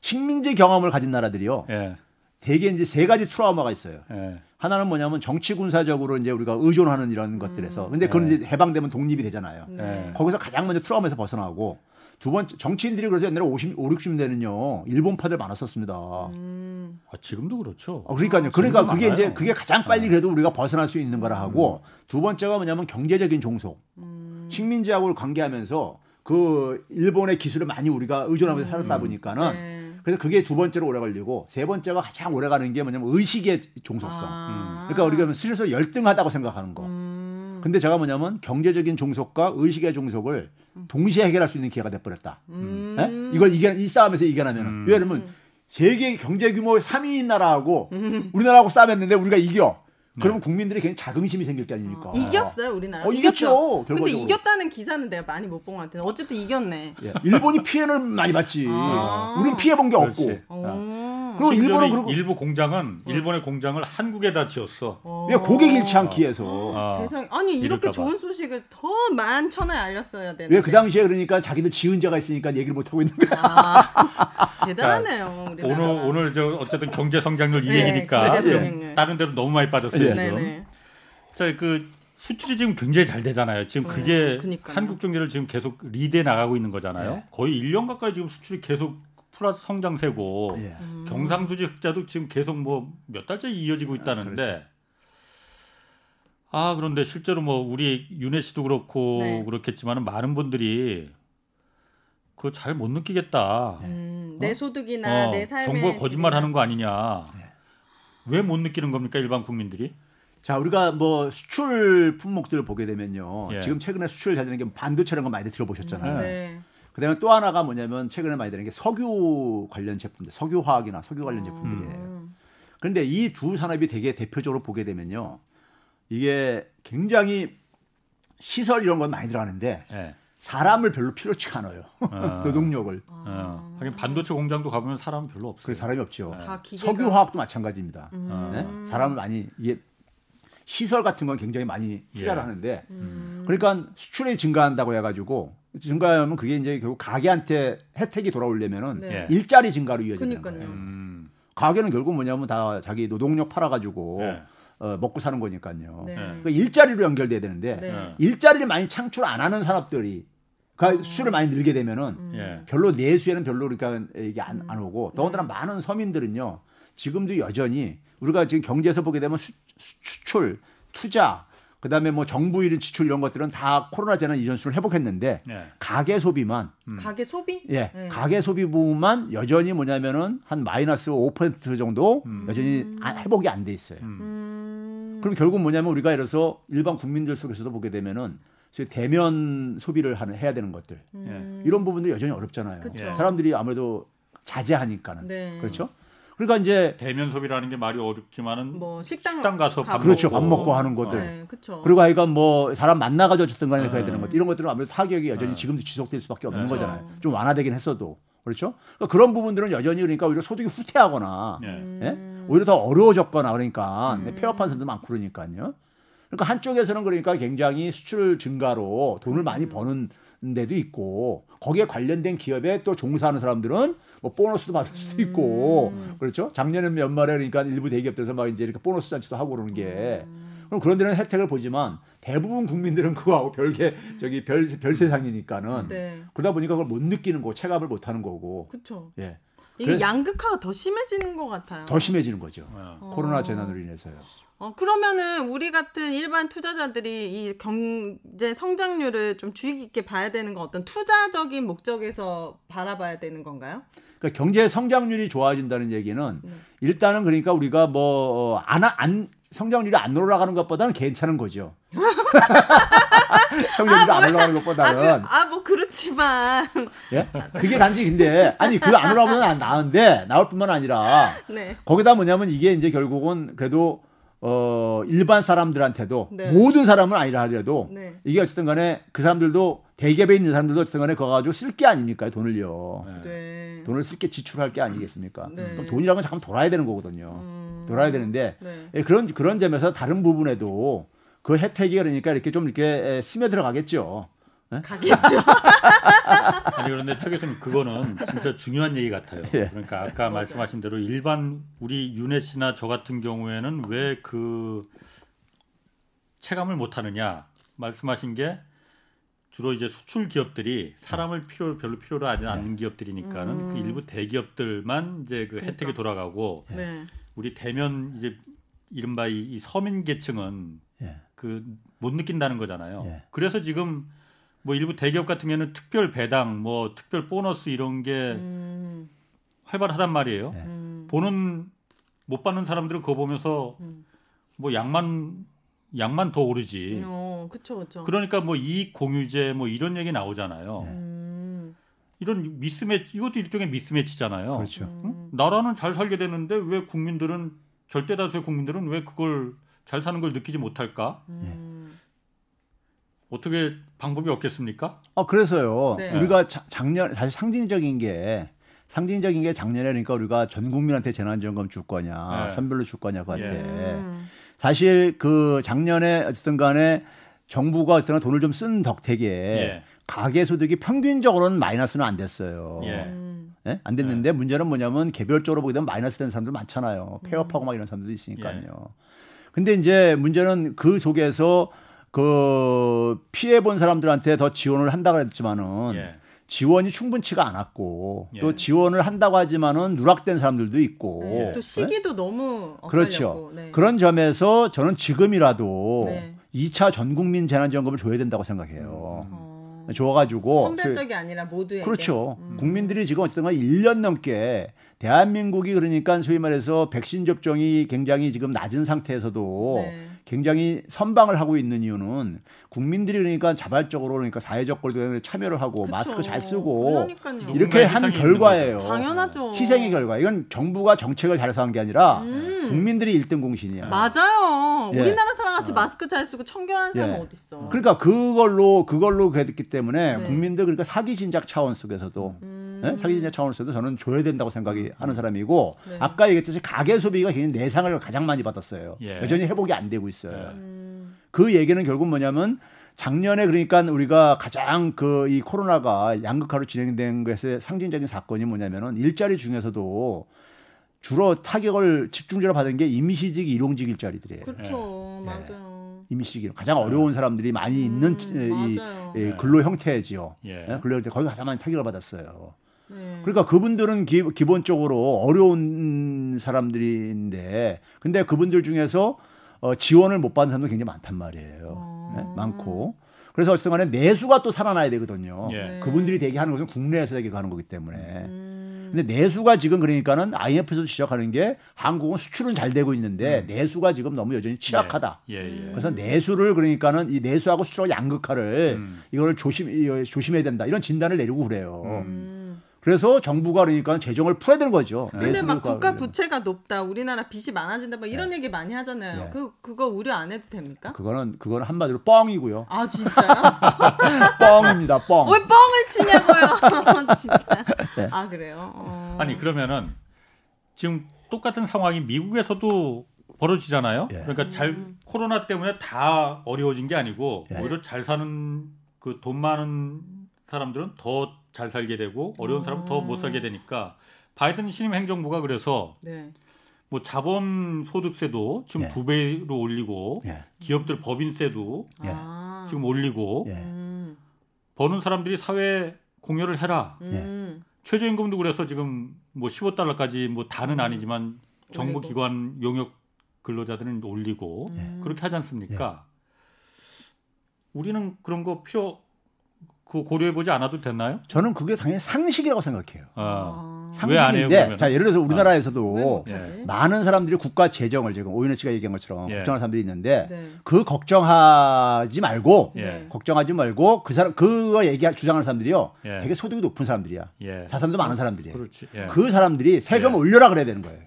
식민지 경험을 가진 나라들이요. 네. 대개 이제 세 가지 트라우마가 있어요. 네. 하나는 뭐냐면 정치 군사적으로 이제 우리가 의존하는 이런 것들에서 근데 그건 이제 해방되면 독립이 되잖아요. 거기서 가장 먼저 트라우마에서 벗어나고 두 번째 정치인들이 그래서 옛날에 50, 5, 60년대는요 일본파들 많았었습니다. 음. 아, 지금도 그렇죠. 아, 그러니까요. 그러니까 그게 많아요. 이제 그게 가장 빨리 네. 그래도 우리가 벗어날 수 있는 거라 하고 음. 두 번째가 뭐냐면 경제적인 종속. 음. 식민지하고 관계하면서 그 일본의 기술을 많이 우리가 의존하면서 음. 살았다 보니까는 네. 그래서 그게 두 번째로 오래 걸리고 세 번째가 가장 오래 가는 게 뭐냐면 의식의 종속성. 아. 그러니까 우리가 스스로 열등하다고 생각하는 거. 음. 근데 제가 뭐냐면 경제적인 종속과 의식의 종속을 동시에 해결할 수 있는 기회가 돼버렸다. 음. 네? 이걸 이겨 이 싸움에서 이겨내면 음. 왜냐하면 세계 경제 규모 3위인 나라하고 음. 우리나라하고 싸움했는데 우리가 이겨. 네. 그러면 국민들이 괜히 자긍심이 생길 게 아닙니까? 어. 이겼어요 우리나라. 어, 이겼죠. 근데 이겼다는 기사는 내가 많이 못 본 것 같아. 어쨌든 이겼네. 예. 일본이 피해를 많이 봤지. 아. 우리는 피해 본 게 없고. 그리고 일본은 그리고 일부 공장은 어. 일본의 공장을 한국에다 지었어. 왜 고객 잃지 않기 위해서. 어. 세상 아니 이렇게 좋은 소식을 더 만천에 알렸어야 되는데. 왜 그 당시에 그러니까 자기들 지은 자가 있으니까 얘기를 못 하고 있는 거야. 아, 대단하네요. 자, 오늘 오늘 저 어쨌든 경제 성장률 이 네, 얘기니까 네. 다른 데로 너무 많이 빠졌어요 네. 지금. 네, 자 그 수출이 지금 굉장히 잘 되잖아요. 지금 네, 그게 그러니까요. 한국 경제를 지금 계속 리드해 나가고 있는 거잖아요. 네. 거의 1년 가까이 지금 수출이 계속 플러스 성장세고 예. 음. 경상수지 흑자도 지금 계속 뭐 몇 달째 이어지고 아, 있다는데 아. 아 그런데 실제로 뭐 우리 윤혜 씨도 그렇고 네. 그렇겠지만 많은 분들이 그거 잘 못 느끼겠다. 음, 어? 내 소득이나 어, 내 삶에 정부가 거짓말하는 거 아니냐. 네. 왜못 느끼는 겁니까 일반 국민들이? 자 우리가 뭐 수출 품목들을 보게 되면요. 예. 지금 최근에 수출 잘 되는 게 반도체라는 거 많이 들어보셨잖아요. 네. 그다음에 또 하나가 뭐냐면 최근에 많이 되는 게 석유 관련 제품들, 석유 화학이나 석유 관련 아. 제품들이에요. 음. 그런데 이 두 산업이 되게 대표적으로 보게 되면요. 이게 굉장히 시설 이런 건 많이 들어가는데 네. 사람을 별로 필요치 않아요. 어. 노동력을. 어. 하긴 반도체 공장도 가보면 사람 별로 없어요. 그 사람이 없죠. 네. 석유 화학도 마찬가지입니다. 음. 네? 사람을 많이 이게 시설 같은 건 굉장히 많이 필요를 예. 하는데 음. 그러니까 수출이 증가한다고 해가지고 증가하면 그게 이제 결국 가게한테 혜택이 돌아오려면은 네. 일자리 증가로 이어지는 거예요. 음. 가게는 결국 뭐냐면 다 자기 노동력 팔아가지고. 네. 어, 먹고 사는 거니까요. 네. 그러니까 일자리로 연결돼야 되는데 네. 일자리를 많이 창출 안 하는 산업들이 그 어. 수를 많이 늘게 되면은 음. 예. 별로 내수에는 별로 그러니까 이게 안, 안 오고 더군다나 네. 많은 서민들은요 지금도 여전히 우리가 지금 경제에서 보게 되면 수, 수출 투자 그다음에 뭐 정부 이런 지출 이런 것들은 다 코로나 재난 이전 수를 회복했는데 네. 가계 소비만 음. 가계 소비? 예. 네. 가계 소비 부분만 여전히 뭐냐면은 한 마이너스 5% 정도 음. 여전히 음. 회복이 안 돼 있어요. 음. 그럼 결국 뭐냐면 우리가 예를 들어서 일반 국민들 속에서도 보게 되면은 대면 소비를 하는 해야 되는 것들 음. 이런 부분들 여전히 어렵잖아요. 그쵸. 사람들이 아무래도 자제하니까는 네. 그렇죠. 그러니까 이제 대면 소비라는 게 말이 어렵지만은 뭐 식당, 식당 가서 밥 그렇죠 밥 먹고 하는 것들 네, 그렇죠. 그리고 하여간 뭐 사람 만나가지고 어쨌든 간에 네. 그래야 되는 것 이런 것들은 아무래도 타격이 여전히 네. 지금도 지속될 수밖에 없는 네. 거잖아요 좀 완화되긴 했어도 그렇죠 그러니까 그런 부분들은 여전히 그러니까 오히려 소득이 후퇴하거나 음. 예? 오히려 더 어려워졌거나 그러니까 음. 폐업한 사람도 많고 그러니까요 그러니까 한쪽에서는 그러니까 굉장히 수출 증가로 돈을 많이 음. 버는 데도 있고 거기에 관련된 기업에 또 종사하는 사람들은 뭐 보너스도 받을 수도 있고 음. 그렇죠. 작년에 연말에 그러니까 일부 대기업들에서 막 이제 이렇게 보너스 잔치도 하고 그러는 게 음. 그럼 그런 데는 혜택을 보지만 대부분 국민들은 그거하고 별개 저기 별 별 세상이니까는 네. 그러다 보니까 그걸 못 느끼는 거고 체감을 못 하는 거고. 그렇죠. 예. 이게 양극화가 더 심해지는 것 같아요. 더 심해지는 거죠. 어. 코로나 재난으로 인해서요. 어, 그러면은 우리 같은 일반 투자자들이 이 경제 성장률을 좀 주의 깊게 봐야 되는 건 어떤 투자적인 목적에서 바라봐야 되는 건가요? 그러니까 경제 성장률이 좋아진다는 얘기는 네. 일단은 그러니까 우리가 뭐 안 안 성장률이 안 올라가는 것보다는 괜찮은 거죠. 성장률이 아, 안 올라가는 것보다는 아뭐 그, 아, 뭐 그렇지만 예 그게 단지 근데 아니 그안 올라가면 안 나은데 나올 뿐만 아니라 네. 거기다 뭐냐면 이게 이제 결국은 그래도 어, 일반 사람들한테도 네. 모든 사람은 아니라 하더라도 네. 이게 어쨌든 간에 그 사람들도 대기업에 있는 사람들도 어쨌든 간에 그거 가지고 쓸 게 아닙니까 돈을요. 네. 돈을 쓸 게 지출할 게 아니겠습니까? 네. 그럼 돈이라는 건 잠깐 돌아야 되는 거거든요. 음. 돌아야 되는데 네. 예, 그런 그런 점에서 다른 부분에도 그 혜택이 그러니까 이렇게 좀 이렇게 스며 들어가겠죠. 네? 가겠죠. 아니 그런데 최 교수님 그거는 진짜 중요한 얘기 같아요. 예. 그러니까 아까 말씀하신 대로 일반 우리 윤혜 씨나 저 같은 경우에는 왜 그 체감을 못 하느냐 말씀하신 게 주로 이제 수출 기업들이 사람을 필요 별로 필요로 하지 네. 않는 기업들이니까는 그 음. 그 일부 대기업들만 이제 그 그러니까. 혜택이 돌아가고 네. 우리 대면 이제 이른바 이, 이 서민 계층은 예. 그못 느낀다는 거잖아요. 예. 그래서 지금 뭐 일부 대기업 같은 경우에는 특별 배당, 뭐 특별 보너스 이런 게 음. 활발하단 말이에요. 네. 음. 보는 못 받는 사람들은 그거 보면서 음. 뭐 양만 양만 더 오르지. 어, 그쵸, 그쵸. 그러니까 뭐 이익 공유제 뭐 이런 얘기 나오잖아요. 네. 음. 이런 미스매치 이것도 일종의 미스매치잖아요. 그렇죠. 응? 음. 나라는 잘 살게 되는데 왜 국민들은 절대 다수의 국민들은 왜 그걸 잘 사는 걸 느끼지 못할까? 음. 어떻게 방법이 없겠습니까? 어 그래서요. 네. 우리가 자, 작년 사실 상징적인 게 상징적인 게 작년에 그러니까 우리가 전 국민한테 재난지원금 줄 거냐, 네. 선별로 줄 거냐 때 예. 사실 그 작년에 어쨌든 간에 정부가 어쨌든 돈을 좀 쓴 덕택에 예. 가계 소득이 평균적으로는 마이너스는 안 됐어요. 예. 네? 안 됐는데 네. 문제는 뭐냐면 개별적으로 보게 되면 마이너스 된 사람들 많잖아요. 폐업하고 막 이런 사람들도 있으니까요. 예. 근데 이제 문제는 그 속에서 그 피해 본 사람들한테 더 지원을 한다고 했지만은 예. 지원이 충분치가 않았고 예. 또 지원을 한다고 하지만은 누락된 사람들도 있고 네. 또 시기도 네? 너무 엇갈렸고. 그렇죠. 네. 그런 점에서 저는 지금이라도 네. 2차 전국민 재난지원금을 줘야 된다고 생각해요. 음. 어. 줘가지고 성별적이 아니라 모두에게 그렇죠. 음. 국민들이 지금 어쨌든 1년 넘게 대한민국이 그러니까 소위 말해서 백신 접종이 굉장히 지금 낮은 상태에서도 네. 굉장히 선방을 하고 있는 이유는 국민들이 그러니까 자발적으로 그러니까 사회적 거리두기에 참여를 하고 그쵸. 마스크 잘 쓰고 그러니까요. 이렇게 한 결과예요. 당연하죠. 희생의 결과. 이건 정부가 정책을 잘해서 한 게 아니라 음. 국민들이 1등 공신이야. 맞아요. 예. 우리나라 사람 같이 어. 마스크 잘 쓰고 청결하는 사람 예. 어디 있어? 그러니까 그걸로 그걸로 그랬기 때문에 네. 국민들 그러니까 사기 진작 차원 속에서도 음. 네? 사기 진작 차원에서도 저는 줘야 된다고 생각이 하는 사람이고 네. 아까 얘기했듯이 가계 소비가 굉장히 내상을 가장 많이 받았어요. 예. 여전히 회복이 안 되고 있어요. 음. 그 얘기는 결국 뭐냐면 작년에 그러니까 우리가 가장 그 이 코로나가 양극화로 진행된 것의 상징적인 사건이 뭐냐면은 일자리 중에서도 주로 타격을 집중적으로 받은 게 임시직 일용직 일자리들이에요. 그렇죠, 네. 맞아요. 임시직 가장 어려운 사람들이 많이 있는 음, 이, 이, 근로 형태지요. 예. 네, 근로 형태 거기 가장 많이 타격을 받았어요. 네. 그러니까 그분들은 기, 본적으로 어려운 사람들인데, 근데 그분들 중에서 어, 지원을 못 받는 사람도 굉장히 많단 말이에요. 어... 네? 많고. 그래서 어쨌든 간에 내수가 또 살아나야 되거든요. 예. 그분들이 되게 하는 것은 국내에서 되게 가는 거기 때문에. 음... 근데 내수가 지금 그러니까는 IMF에서 지적하는 게 한국은 수출은 잘 되고 있는데 음. 내수가 지금 너무 여전히 취약하다. 예. 예, 예. 그래서 내수를 그러니까는 이 내수하고 수출하고 양극화를 음. 이거를 조심 조심해야 된다. 이런 진단을 내리고 그래요. 음. 그래서 정부가 그러니까 재정을 풀어야 되는 거죠. 근데 막 국가 부채가 높다, 우리나라 빚이 많아진다, 뭐 이런 네. 얘기 많이 하잖아요. 네. 그 그거 우려 안 해도 됩니까? 그거는 그거는 한마디로 뻥이고요. 아 진짜요? 뻥입니다, 뻥. 왜 뻥을 치냐고요, 진짜. 네. 아 그래요? 어... 아니 그러면은 지금 똑같은 상황이 미국에서도 벌어지잖아요. 예. 그러니까 잘 음. 코로나 때문에 다 어려워진 게 아니고 예. 오히려 잘 사는 그 돈 많은 사람들은 더 잘 살게 되고 어려운 사람 은 더 못 살게 되니까 바이든 신임 행정부가 그래서 네. 뭐 자본 소득세도 지금 예. 두 배로 올리고 예. 기업들 법인세도 예. 지금 올리고 예. 음. 버는 사람들이 사회 공여를 해라. 음. 최저임금도 그래서 지금 뭐 15달러까지 뭐 다는 아니지만 정부 기관 용역 근로자들은 올리고 음. 그렇게 하지 않습니까? 우리는 그런 거 필요 그 고려해 보지 않아도 됐나요? 저는 그게 당연히 상식이라고 생각해요. 아. 상식인데 자 예를 들어서 우리나라에서도 아. 예. 많은 사람들이 국가 재정을 지금 오윤혜 씨가 얘기한 것처럼 예. 걱정하는 사람들이 있는데 네. 그 걱정하지 말고 예. 걱정하지 말고 그 사람 그거 얘기할 주장하는 사람들이요 예. 되게 소득이 높은 사람들이야 예. 자산도 많은 사람들이에요. 예. 그 사람들이 세금 올려라 그래야 되는 거예요.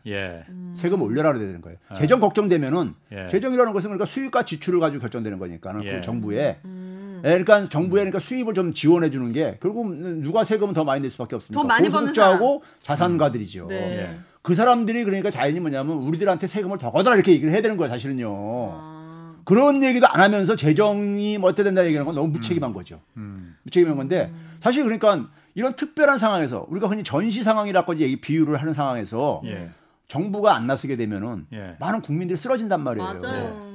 음. 세금 올려라 그래야 되는 거예요. 아. 재정 걱정되면은 재정이라는 것은 그러니까 수익과 지출을 가지고 결정되는 거니까는 그 정부에. 음. 예, 그러니까 정부에 그러니까 수입을 좀 지원해 주는 게 결국 누가 세금을 더 많이 낼 수밖에 없습니다. 더 많이 버는 자하고 자산가들이죠. 네. 예. 그 사람들이 그러니까 자연이 뭐냐면 우리들한테 세금을 더 걷어라 이렇게 얘기를 해야 되는 거예요, 사실은요. 아. 그런 얘기도 안 하면서 재정이 뭐 어떻게 된다 얘기하는 건 너무 무책임한 음. 거죠. 음. 무책임한 건데 음. 사실 그러니까 이런 특별한 상황에서 우리가 흔히 전시 상황이라고 얘기 비유를 하는 상황에서 예. 정부가 안 나서게 되면은 예. 많은 국민들이 쓰러진단 말이에요. 맞아요.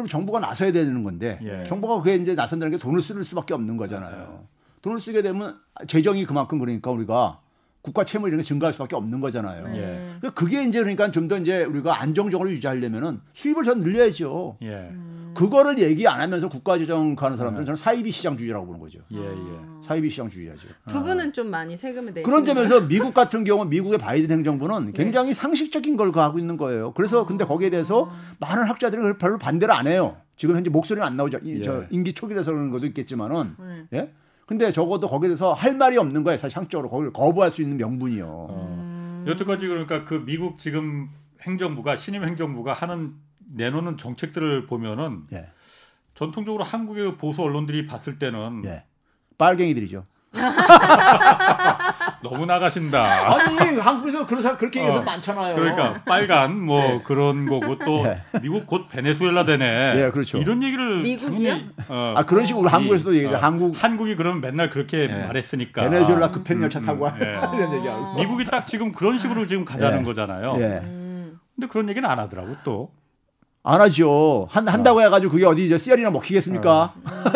그럼 정부가 나서야 되는 건데 예. 정부가 그게 이제 나선다는 게 돈을 쓸 수밖에 없는 거잖아요. 맞아요. 돈을 쓰게 되면 재정이 그만큼 그러니까 우리가 국가 채무 이런 게 증가할 수밖에 없는 거잖아요. 예. 그러니까 그게 이제 그러니까 좀 더 이제 우리가 안정적으로 유지하려면은 수입을 더 늘려야죠. 예. 음. 그거를 얘기 안 하면서 국가 재정 가는 사람들은 예. 저는 사이비 시장주의라고 보는 거죠. 예, 예. 사이비 시장주의자죠. 두 분은 아. 좀 많이 세금을 내. 그런 점에서 미국 같은 경우 미국의 바이든 행정부는 네. 굉장히 네. 상식적인 걸 하고 있는 거예요. 그래서 아. 근데 거기에 대해서 많은 학자들이 별로 반대를 안 해요. 지금 현재 목소리는 안 나오죠. 이, 저 예. 임기 초기라서 그런 것도 있겠지만은 네. 예. 근데 적어도 거기에 대해서 할 말이 없는 거예요. 사실 상적으로 거기를 거부할 수 있는 명분이요. 어. 여태까지 그러니까 그 미국 지금 행정부가 신임 행정부가 하는 내놓는 정책들을 보면은 예. 전통적으로 한국의 보수 언론들이 봤을 때는 예. 빨갱이들이죠. 너무 나가신다. 아니 한국에서 그런 사람 그렇게 얘기해서 어, 많잖아요. 그러니까 빨간 뭐 네. 그런 거고 또 네. 미국 곧 베네수엘라 되네. 네, 그렇죠. 이런 얘기를 미국이요? 어, 아 그런 식으로 한국에서도 얘기죠. 어, 한국 한국이 그러면 맨날 그렇게 네. 말했으니까. 베네수엘라 급행 열차 음, 타고 음, 네. 이런 얘기하고. 미국이 딱 지금 그런 식으로 지금 가자는 거잖아요. 네. 근데 그런 얘기는 안 하더라고 또. 안 하죠. 한, 한다고 해가지고 그게 어디 저 씨알이나 먹히겠습니까? 어.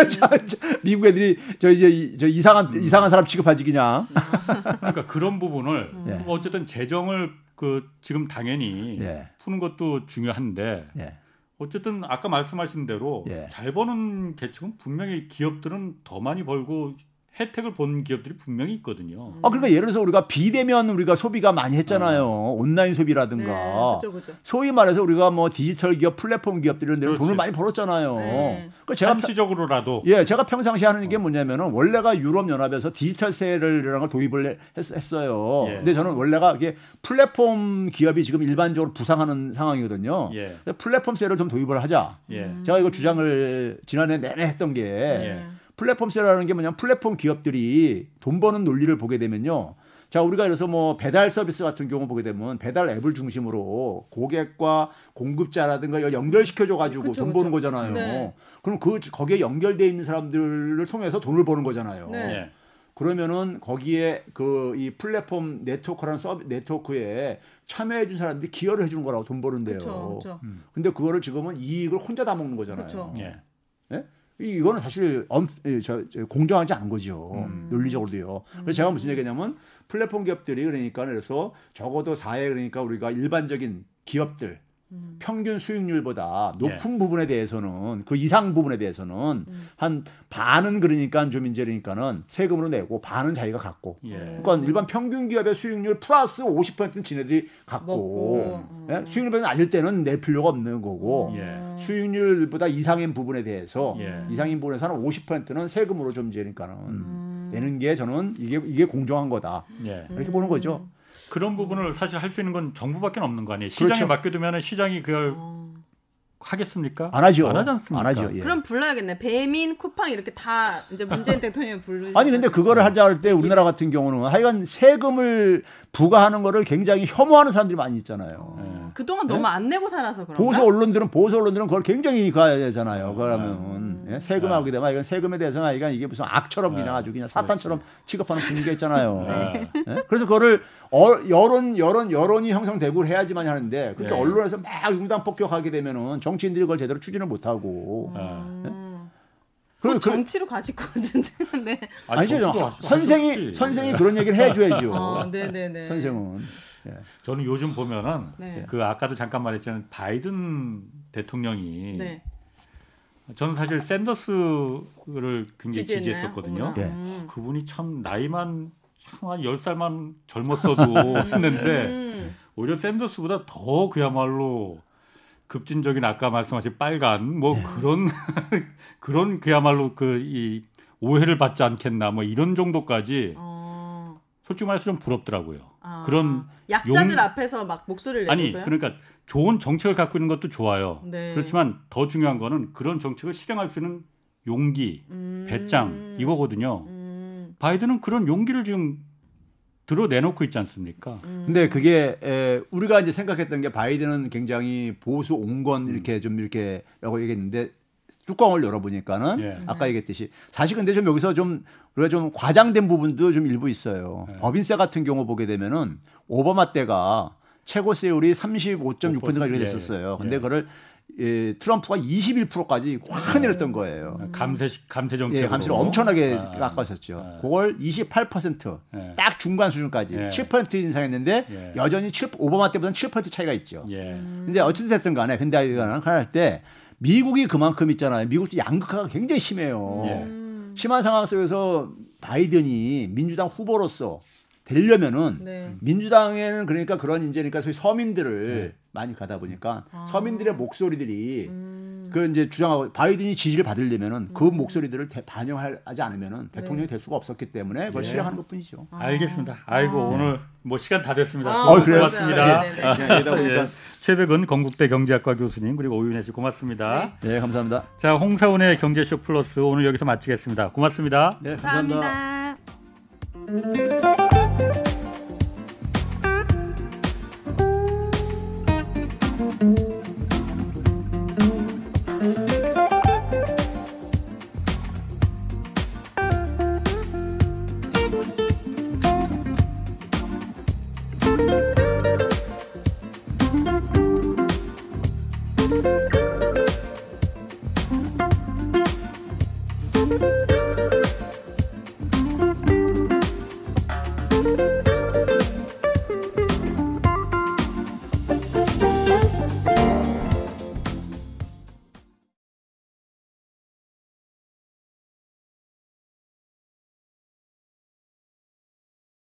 미국 애들이 저 이제 저 이상한 음. 이상한 사람 취급하지 그냥. 그러니까 그런 부분을 음. 어쨌든 재정을 그 지금 당연히 예. 푸는 것도 중요한데 예. 어쨌든 아까 말씀하신 대로 예. 잘 버는 계층은 분명히 기업들은 더 많이 벌고 혜택을 본 기업들이 분명히 있거든요. 아 그러니까 예를 들어서 우리가 비대면 우리가 소비가 많이 했잖아요. 어. 온라인 소비라든가. 네, 그쵸, 그쵸. 소위 말해서 우리가 뭐 디지털 기업, 플랫폼 기업들은 데 돈을 많이 벌었잖아요. 네. 그 제가 시적으로라도 예, 제가 평상시 하는 게 뭐냐면은 원래가 유럽 연합에서 디지털 세율이라는 걸 도입을 했, 어요 예. 근데 저는 원래가 이게 플랫폼 기업이 지금 일반적으로 부상하는 상황이거든요. 예. 플랫폼 세를 좀 도입을 하자. 예. 제가 이거 주장을 지난해 내내 했던 게 예. 플랫폼 세라는 게 뭐냐 플랫폼 기업들이 돈 버는 논리를 보게 되면요. 자, 우리가 그래서 뭐 배달 서비스 같은 경우 보게 되면 배달 앱을 중심으로 고객과 공급자라든가 연결시켜줘 가지고 돈 버는 거잖아요. 네. 그럼 그 거기에 연결돼 있는 사람들을 통해서 돈을 버는 거잖아요. 네. 네. 그러면은 거기에 그 이 플랫폼 네트워크라는 서비 네트워크에 참여해 준 사람들이 기여를 해 주는 거라고 돈 버는데요. 그쵸, 그쵸. 음. 근데 그거를 지금은 이익을 혼자 다 먹는 거잖아요. 그쵸. 예. 네? 이거는 사실 엄, 저, 저 공정하지 않은 거죠. 음. 논리적으로도요. 그래서 제가 무슨 얘기냐면 플랫폼 기업들이 그러니까 그래서 적어도 사회 그러니까 우리가 일반적인 기업들 음. 평균 수익률보다 높은 예. 부분에 대해서는 그 이상 부분에 대해서는 음. 한 반은 그러니까 그러니까는 세금으로 내고 반은 자기가 갖고 예. 그러니까 일반 평균 기업의 수익률 플러스 50%는 지네들이 갖고 예? 수익률보다 낮을 때는 낼 필요가 없는 거고 예. 수익률보다 이상인 부분에 대해서 예. 이상인 부분에서는 50%는 세금으로 좀 그러니까는 음. 내는 게 저는 이게 이게 공정한 거다 예. 이렇게 보는 거죠. 그런 부분을 사실 할 수 있는 건 정부밖에 없는 거 아니에요. 시장에 그렇죠. 맡겨두면 시장이 그걸 어. 하겠습니까? 안 하죠. 안 하지 않습니까? 안 하죠. 예. 그럼 불러야겠네. 배민, 쿠팡 이렇게 다 이제 문재인 대통령 부르. 아니 근데 그거를 하자 할 때 우리나라 같은 경우는 하여간 세금을 부과하는 거를 굉장히 혐오하는 사람들이 많이 있잖아요. 네. 그동안 네? 너무 안 내고 살아서 그런가? 보수 언론들은 보수 언론들은 그걸 굉장히 가야 되잖아요. 그러면 음. 예? 세금하게 되면 이건 세금에 대해서는 이건 이게 무슨 악처럼 그냥 아주 그냥 사탄처럼 취급하는 분위기가 있잖아요. 네. 예? 그래서 그거를 어, 여론 여론 여론이 형성되고 해야지만 하는데 그렇게 네. 언론에서 막 융당 폭격하게 되면은 정 치인들이 그걸 제대로 추진을 못 하고. 음. 그럼 정치로 가실 것 같은데. 네. 아니죠. 선생이 선생이 그런 얘기를 해줘야죠. 어, 네네네. 선생은. 예. 저는 요즘 보면은 네. 그 아까도 잠깐 말했지만 바이든 대통령이 네. 저는 사실 샌더스를 굉장히 지지했나요? 지지했었거든요. 네. 그분이 참 나이만 참한 10살만 젊었어도 했는데 음. 오히려 샌더스보다 더 그야말로 급진적인 아까 말씀하신 빨간 뭐 네. 그런 그런 그야말로 그 이 오해를 받지 않겠나 뭐 이런 정도까지 어. 솔직히 말해서 좀 부럽더라고요. 아. 그런 약자들 용... 앞에서 막 목소리를 아니 내고서요? 그러니까 좋은 정책을 갖고 있는 것도 좋아요. 네. 그렇지만 더 중요한 거는 그런 정책을 실행할 수 있는 용기, 음... 배짱 이거거든요. 음... 바이든은 그런 용기를 지금 들어 내놓고 있지 않습니까? 음. 근데 그게 에, 우리가 이제 생각했던 게 바이든은 굉장히 보수 온건 이렇게 음. 좀 이렇게라고 얘기했는데 뚜껑을 열어보니까는 예. 아까 얘기했듯이 사실 근데 좀 여기서 좀 우리가 좀 과장된 부분도 좀 일부 있어요. 예. 법인세 같은 경우 보게 되면은 오바마 때가 최고 세율이 35.6%가 이렇게 됐었어요. 근데 예. 그걸 예, 트럼프가 21%까지 확 내렸던 거예요. 음. 감세 감세 정책 예, 감세를 엄청나게 아, 깎았었죠. 아, 그걸 28%딱 예. 중간 수준까지 예. 7% 인상했는데 예. 여전히 7 오바마 때보다는 7% 차이가 있죠. 예. 근데 어쨌든 됐든 간에 근데 이거는 할때 미국이 그만큼 있잖아요. 미국도 양극화가 굉장히 심해요. 예. 심한 상황 속에서 바이든이 민주당 후보로서 되려면은 네. 민주당에는 그러니까 그런 이제니까 소위 서민들을 네. 많이 가다 보니까 아. 서민들의 목소리들이 음. 그 이제 주장하고 바이든이 지지를 받으려면은 그 음. 그 목소리들을 대, 반영하지 않으면은 네. 대통령이 될 수가 없었기 때문에 그걸 예. 실행하는 것뿐이죠. 아. 알겠습니다. 아이고 아. 오늘 뭐 시간 다 됐습니다. 아, 어, 고맙습니다. 네, 네, 네. 아, 예. 최백은 건국대 경제학과 교수님 그리고 오윤혜 씨 고맙습니다. 네, 감사합니다. 자 홍사원의 경제쇼 플러스 오늘 여기서 마치겠습니다. 고맙습니다. 네, 감사합니다. 감사합니다.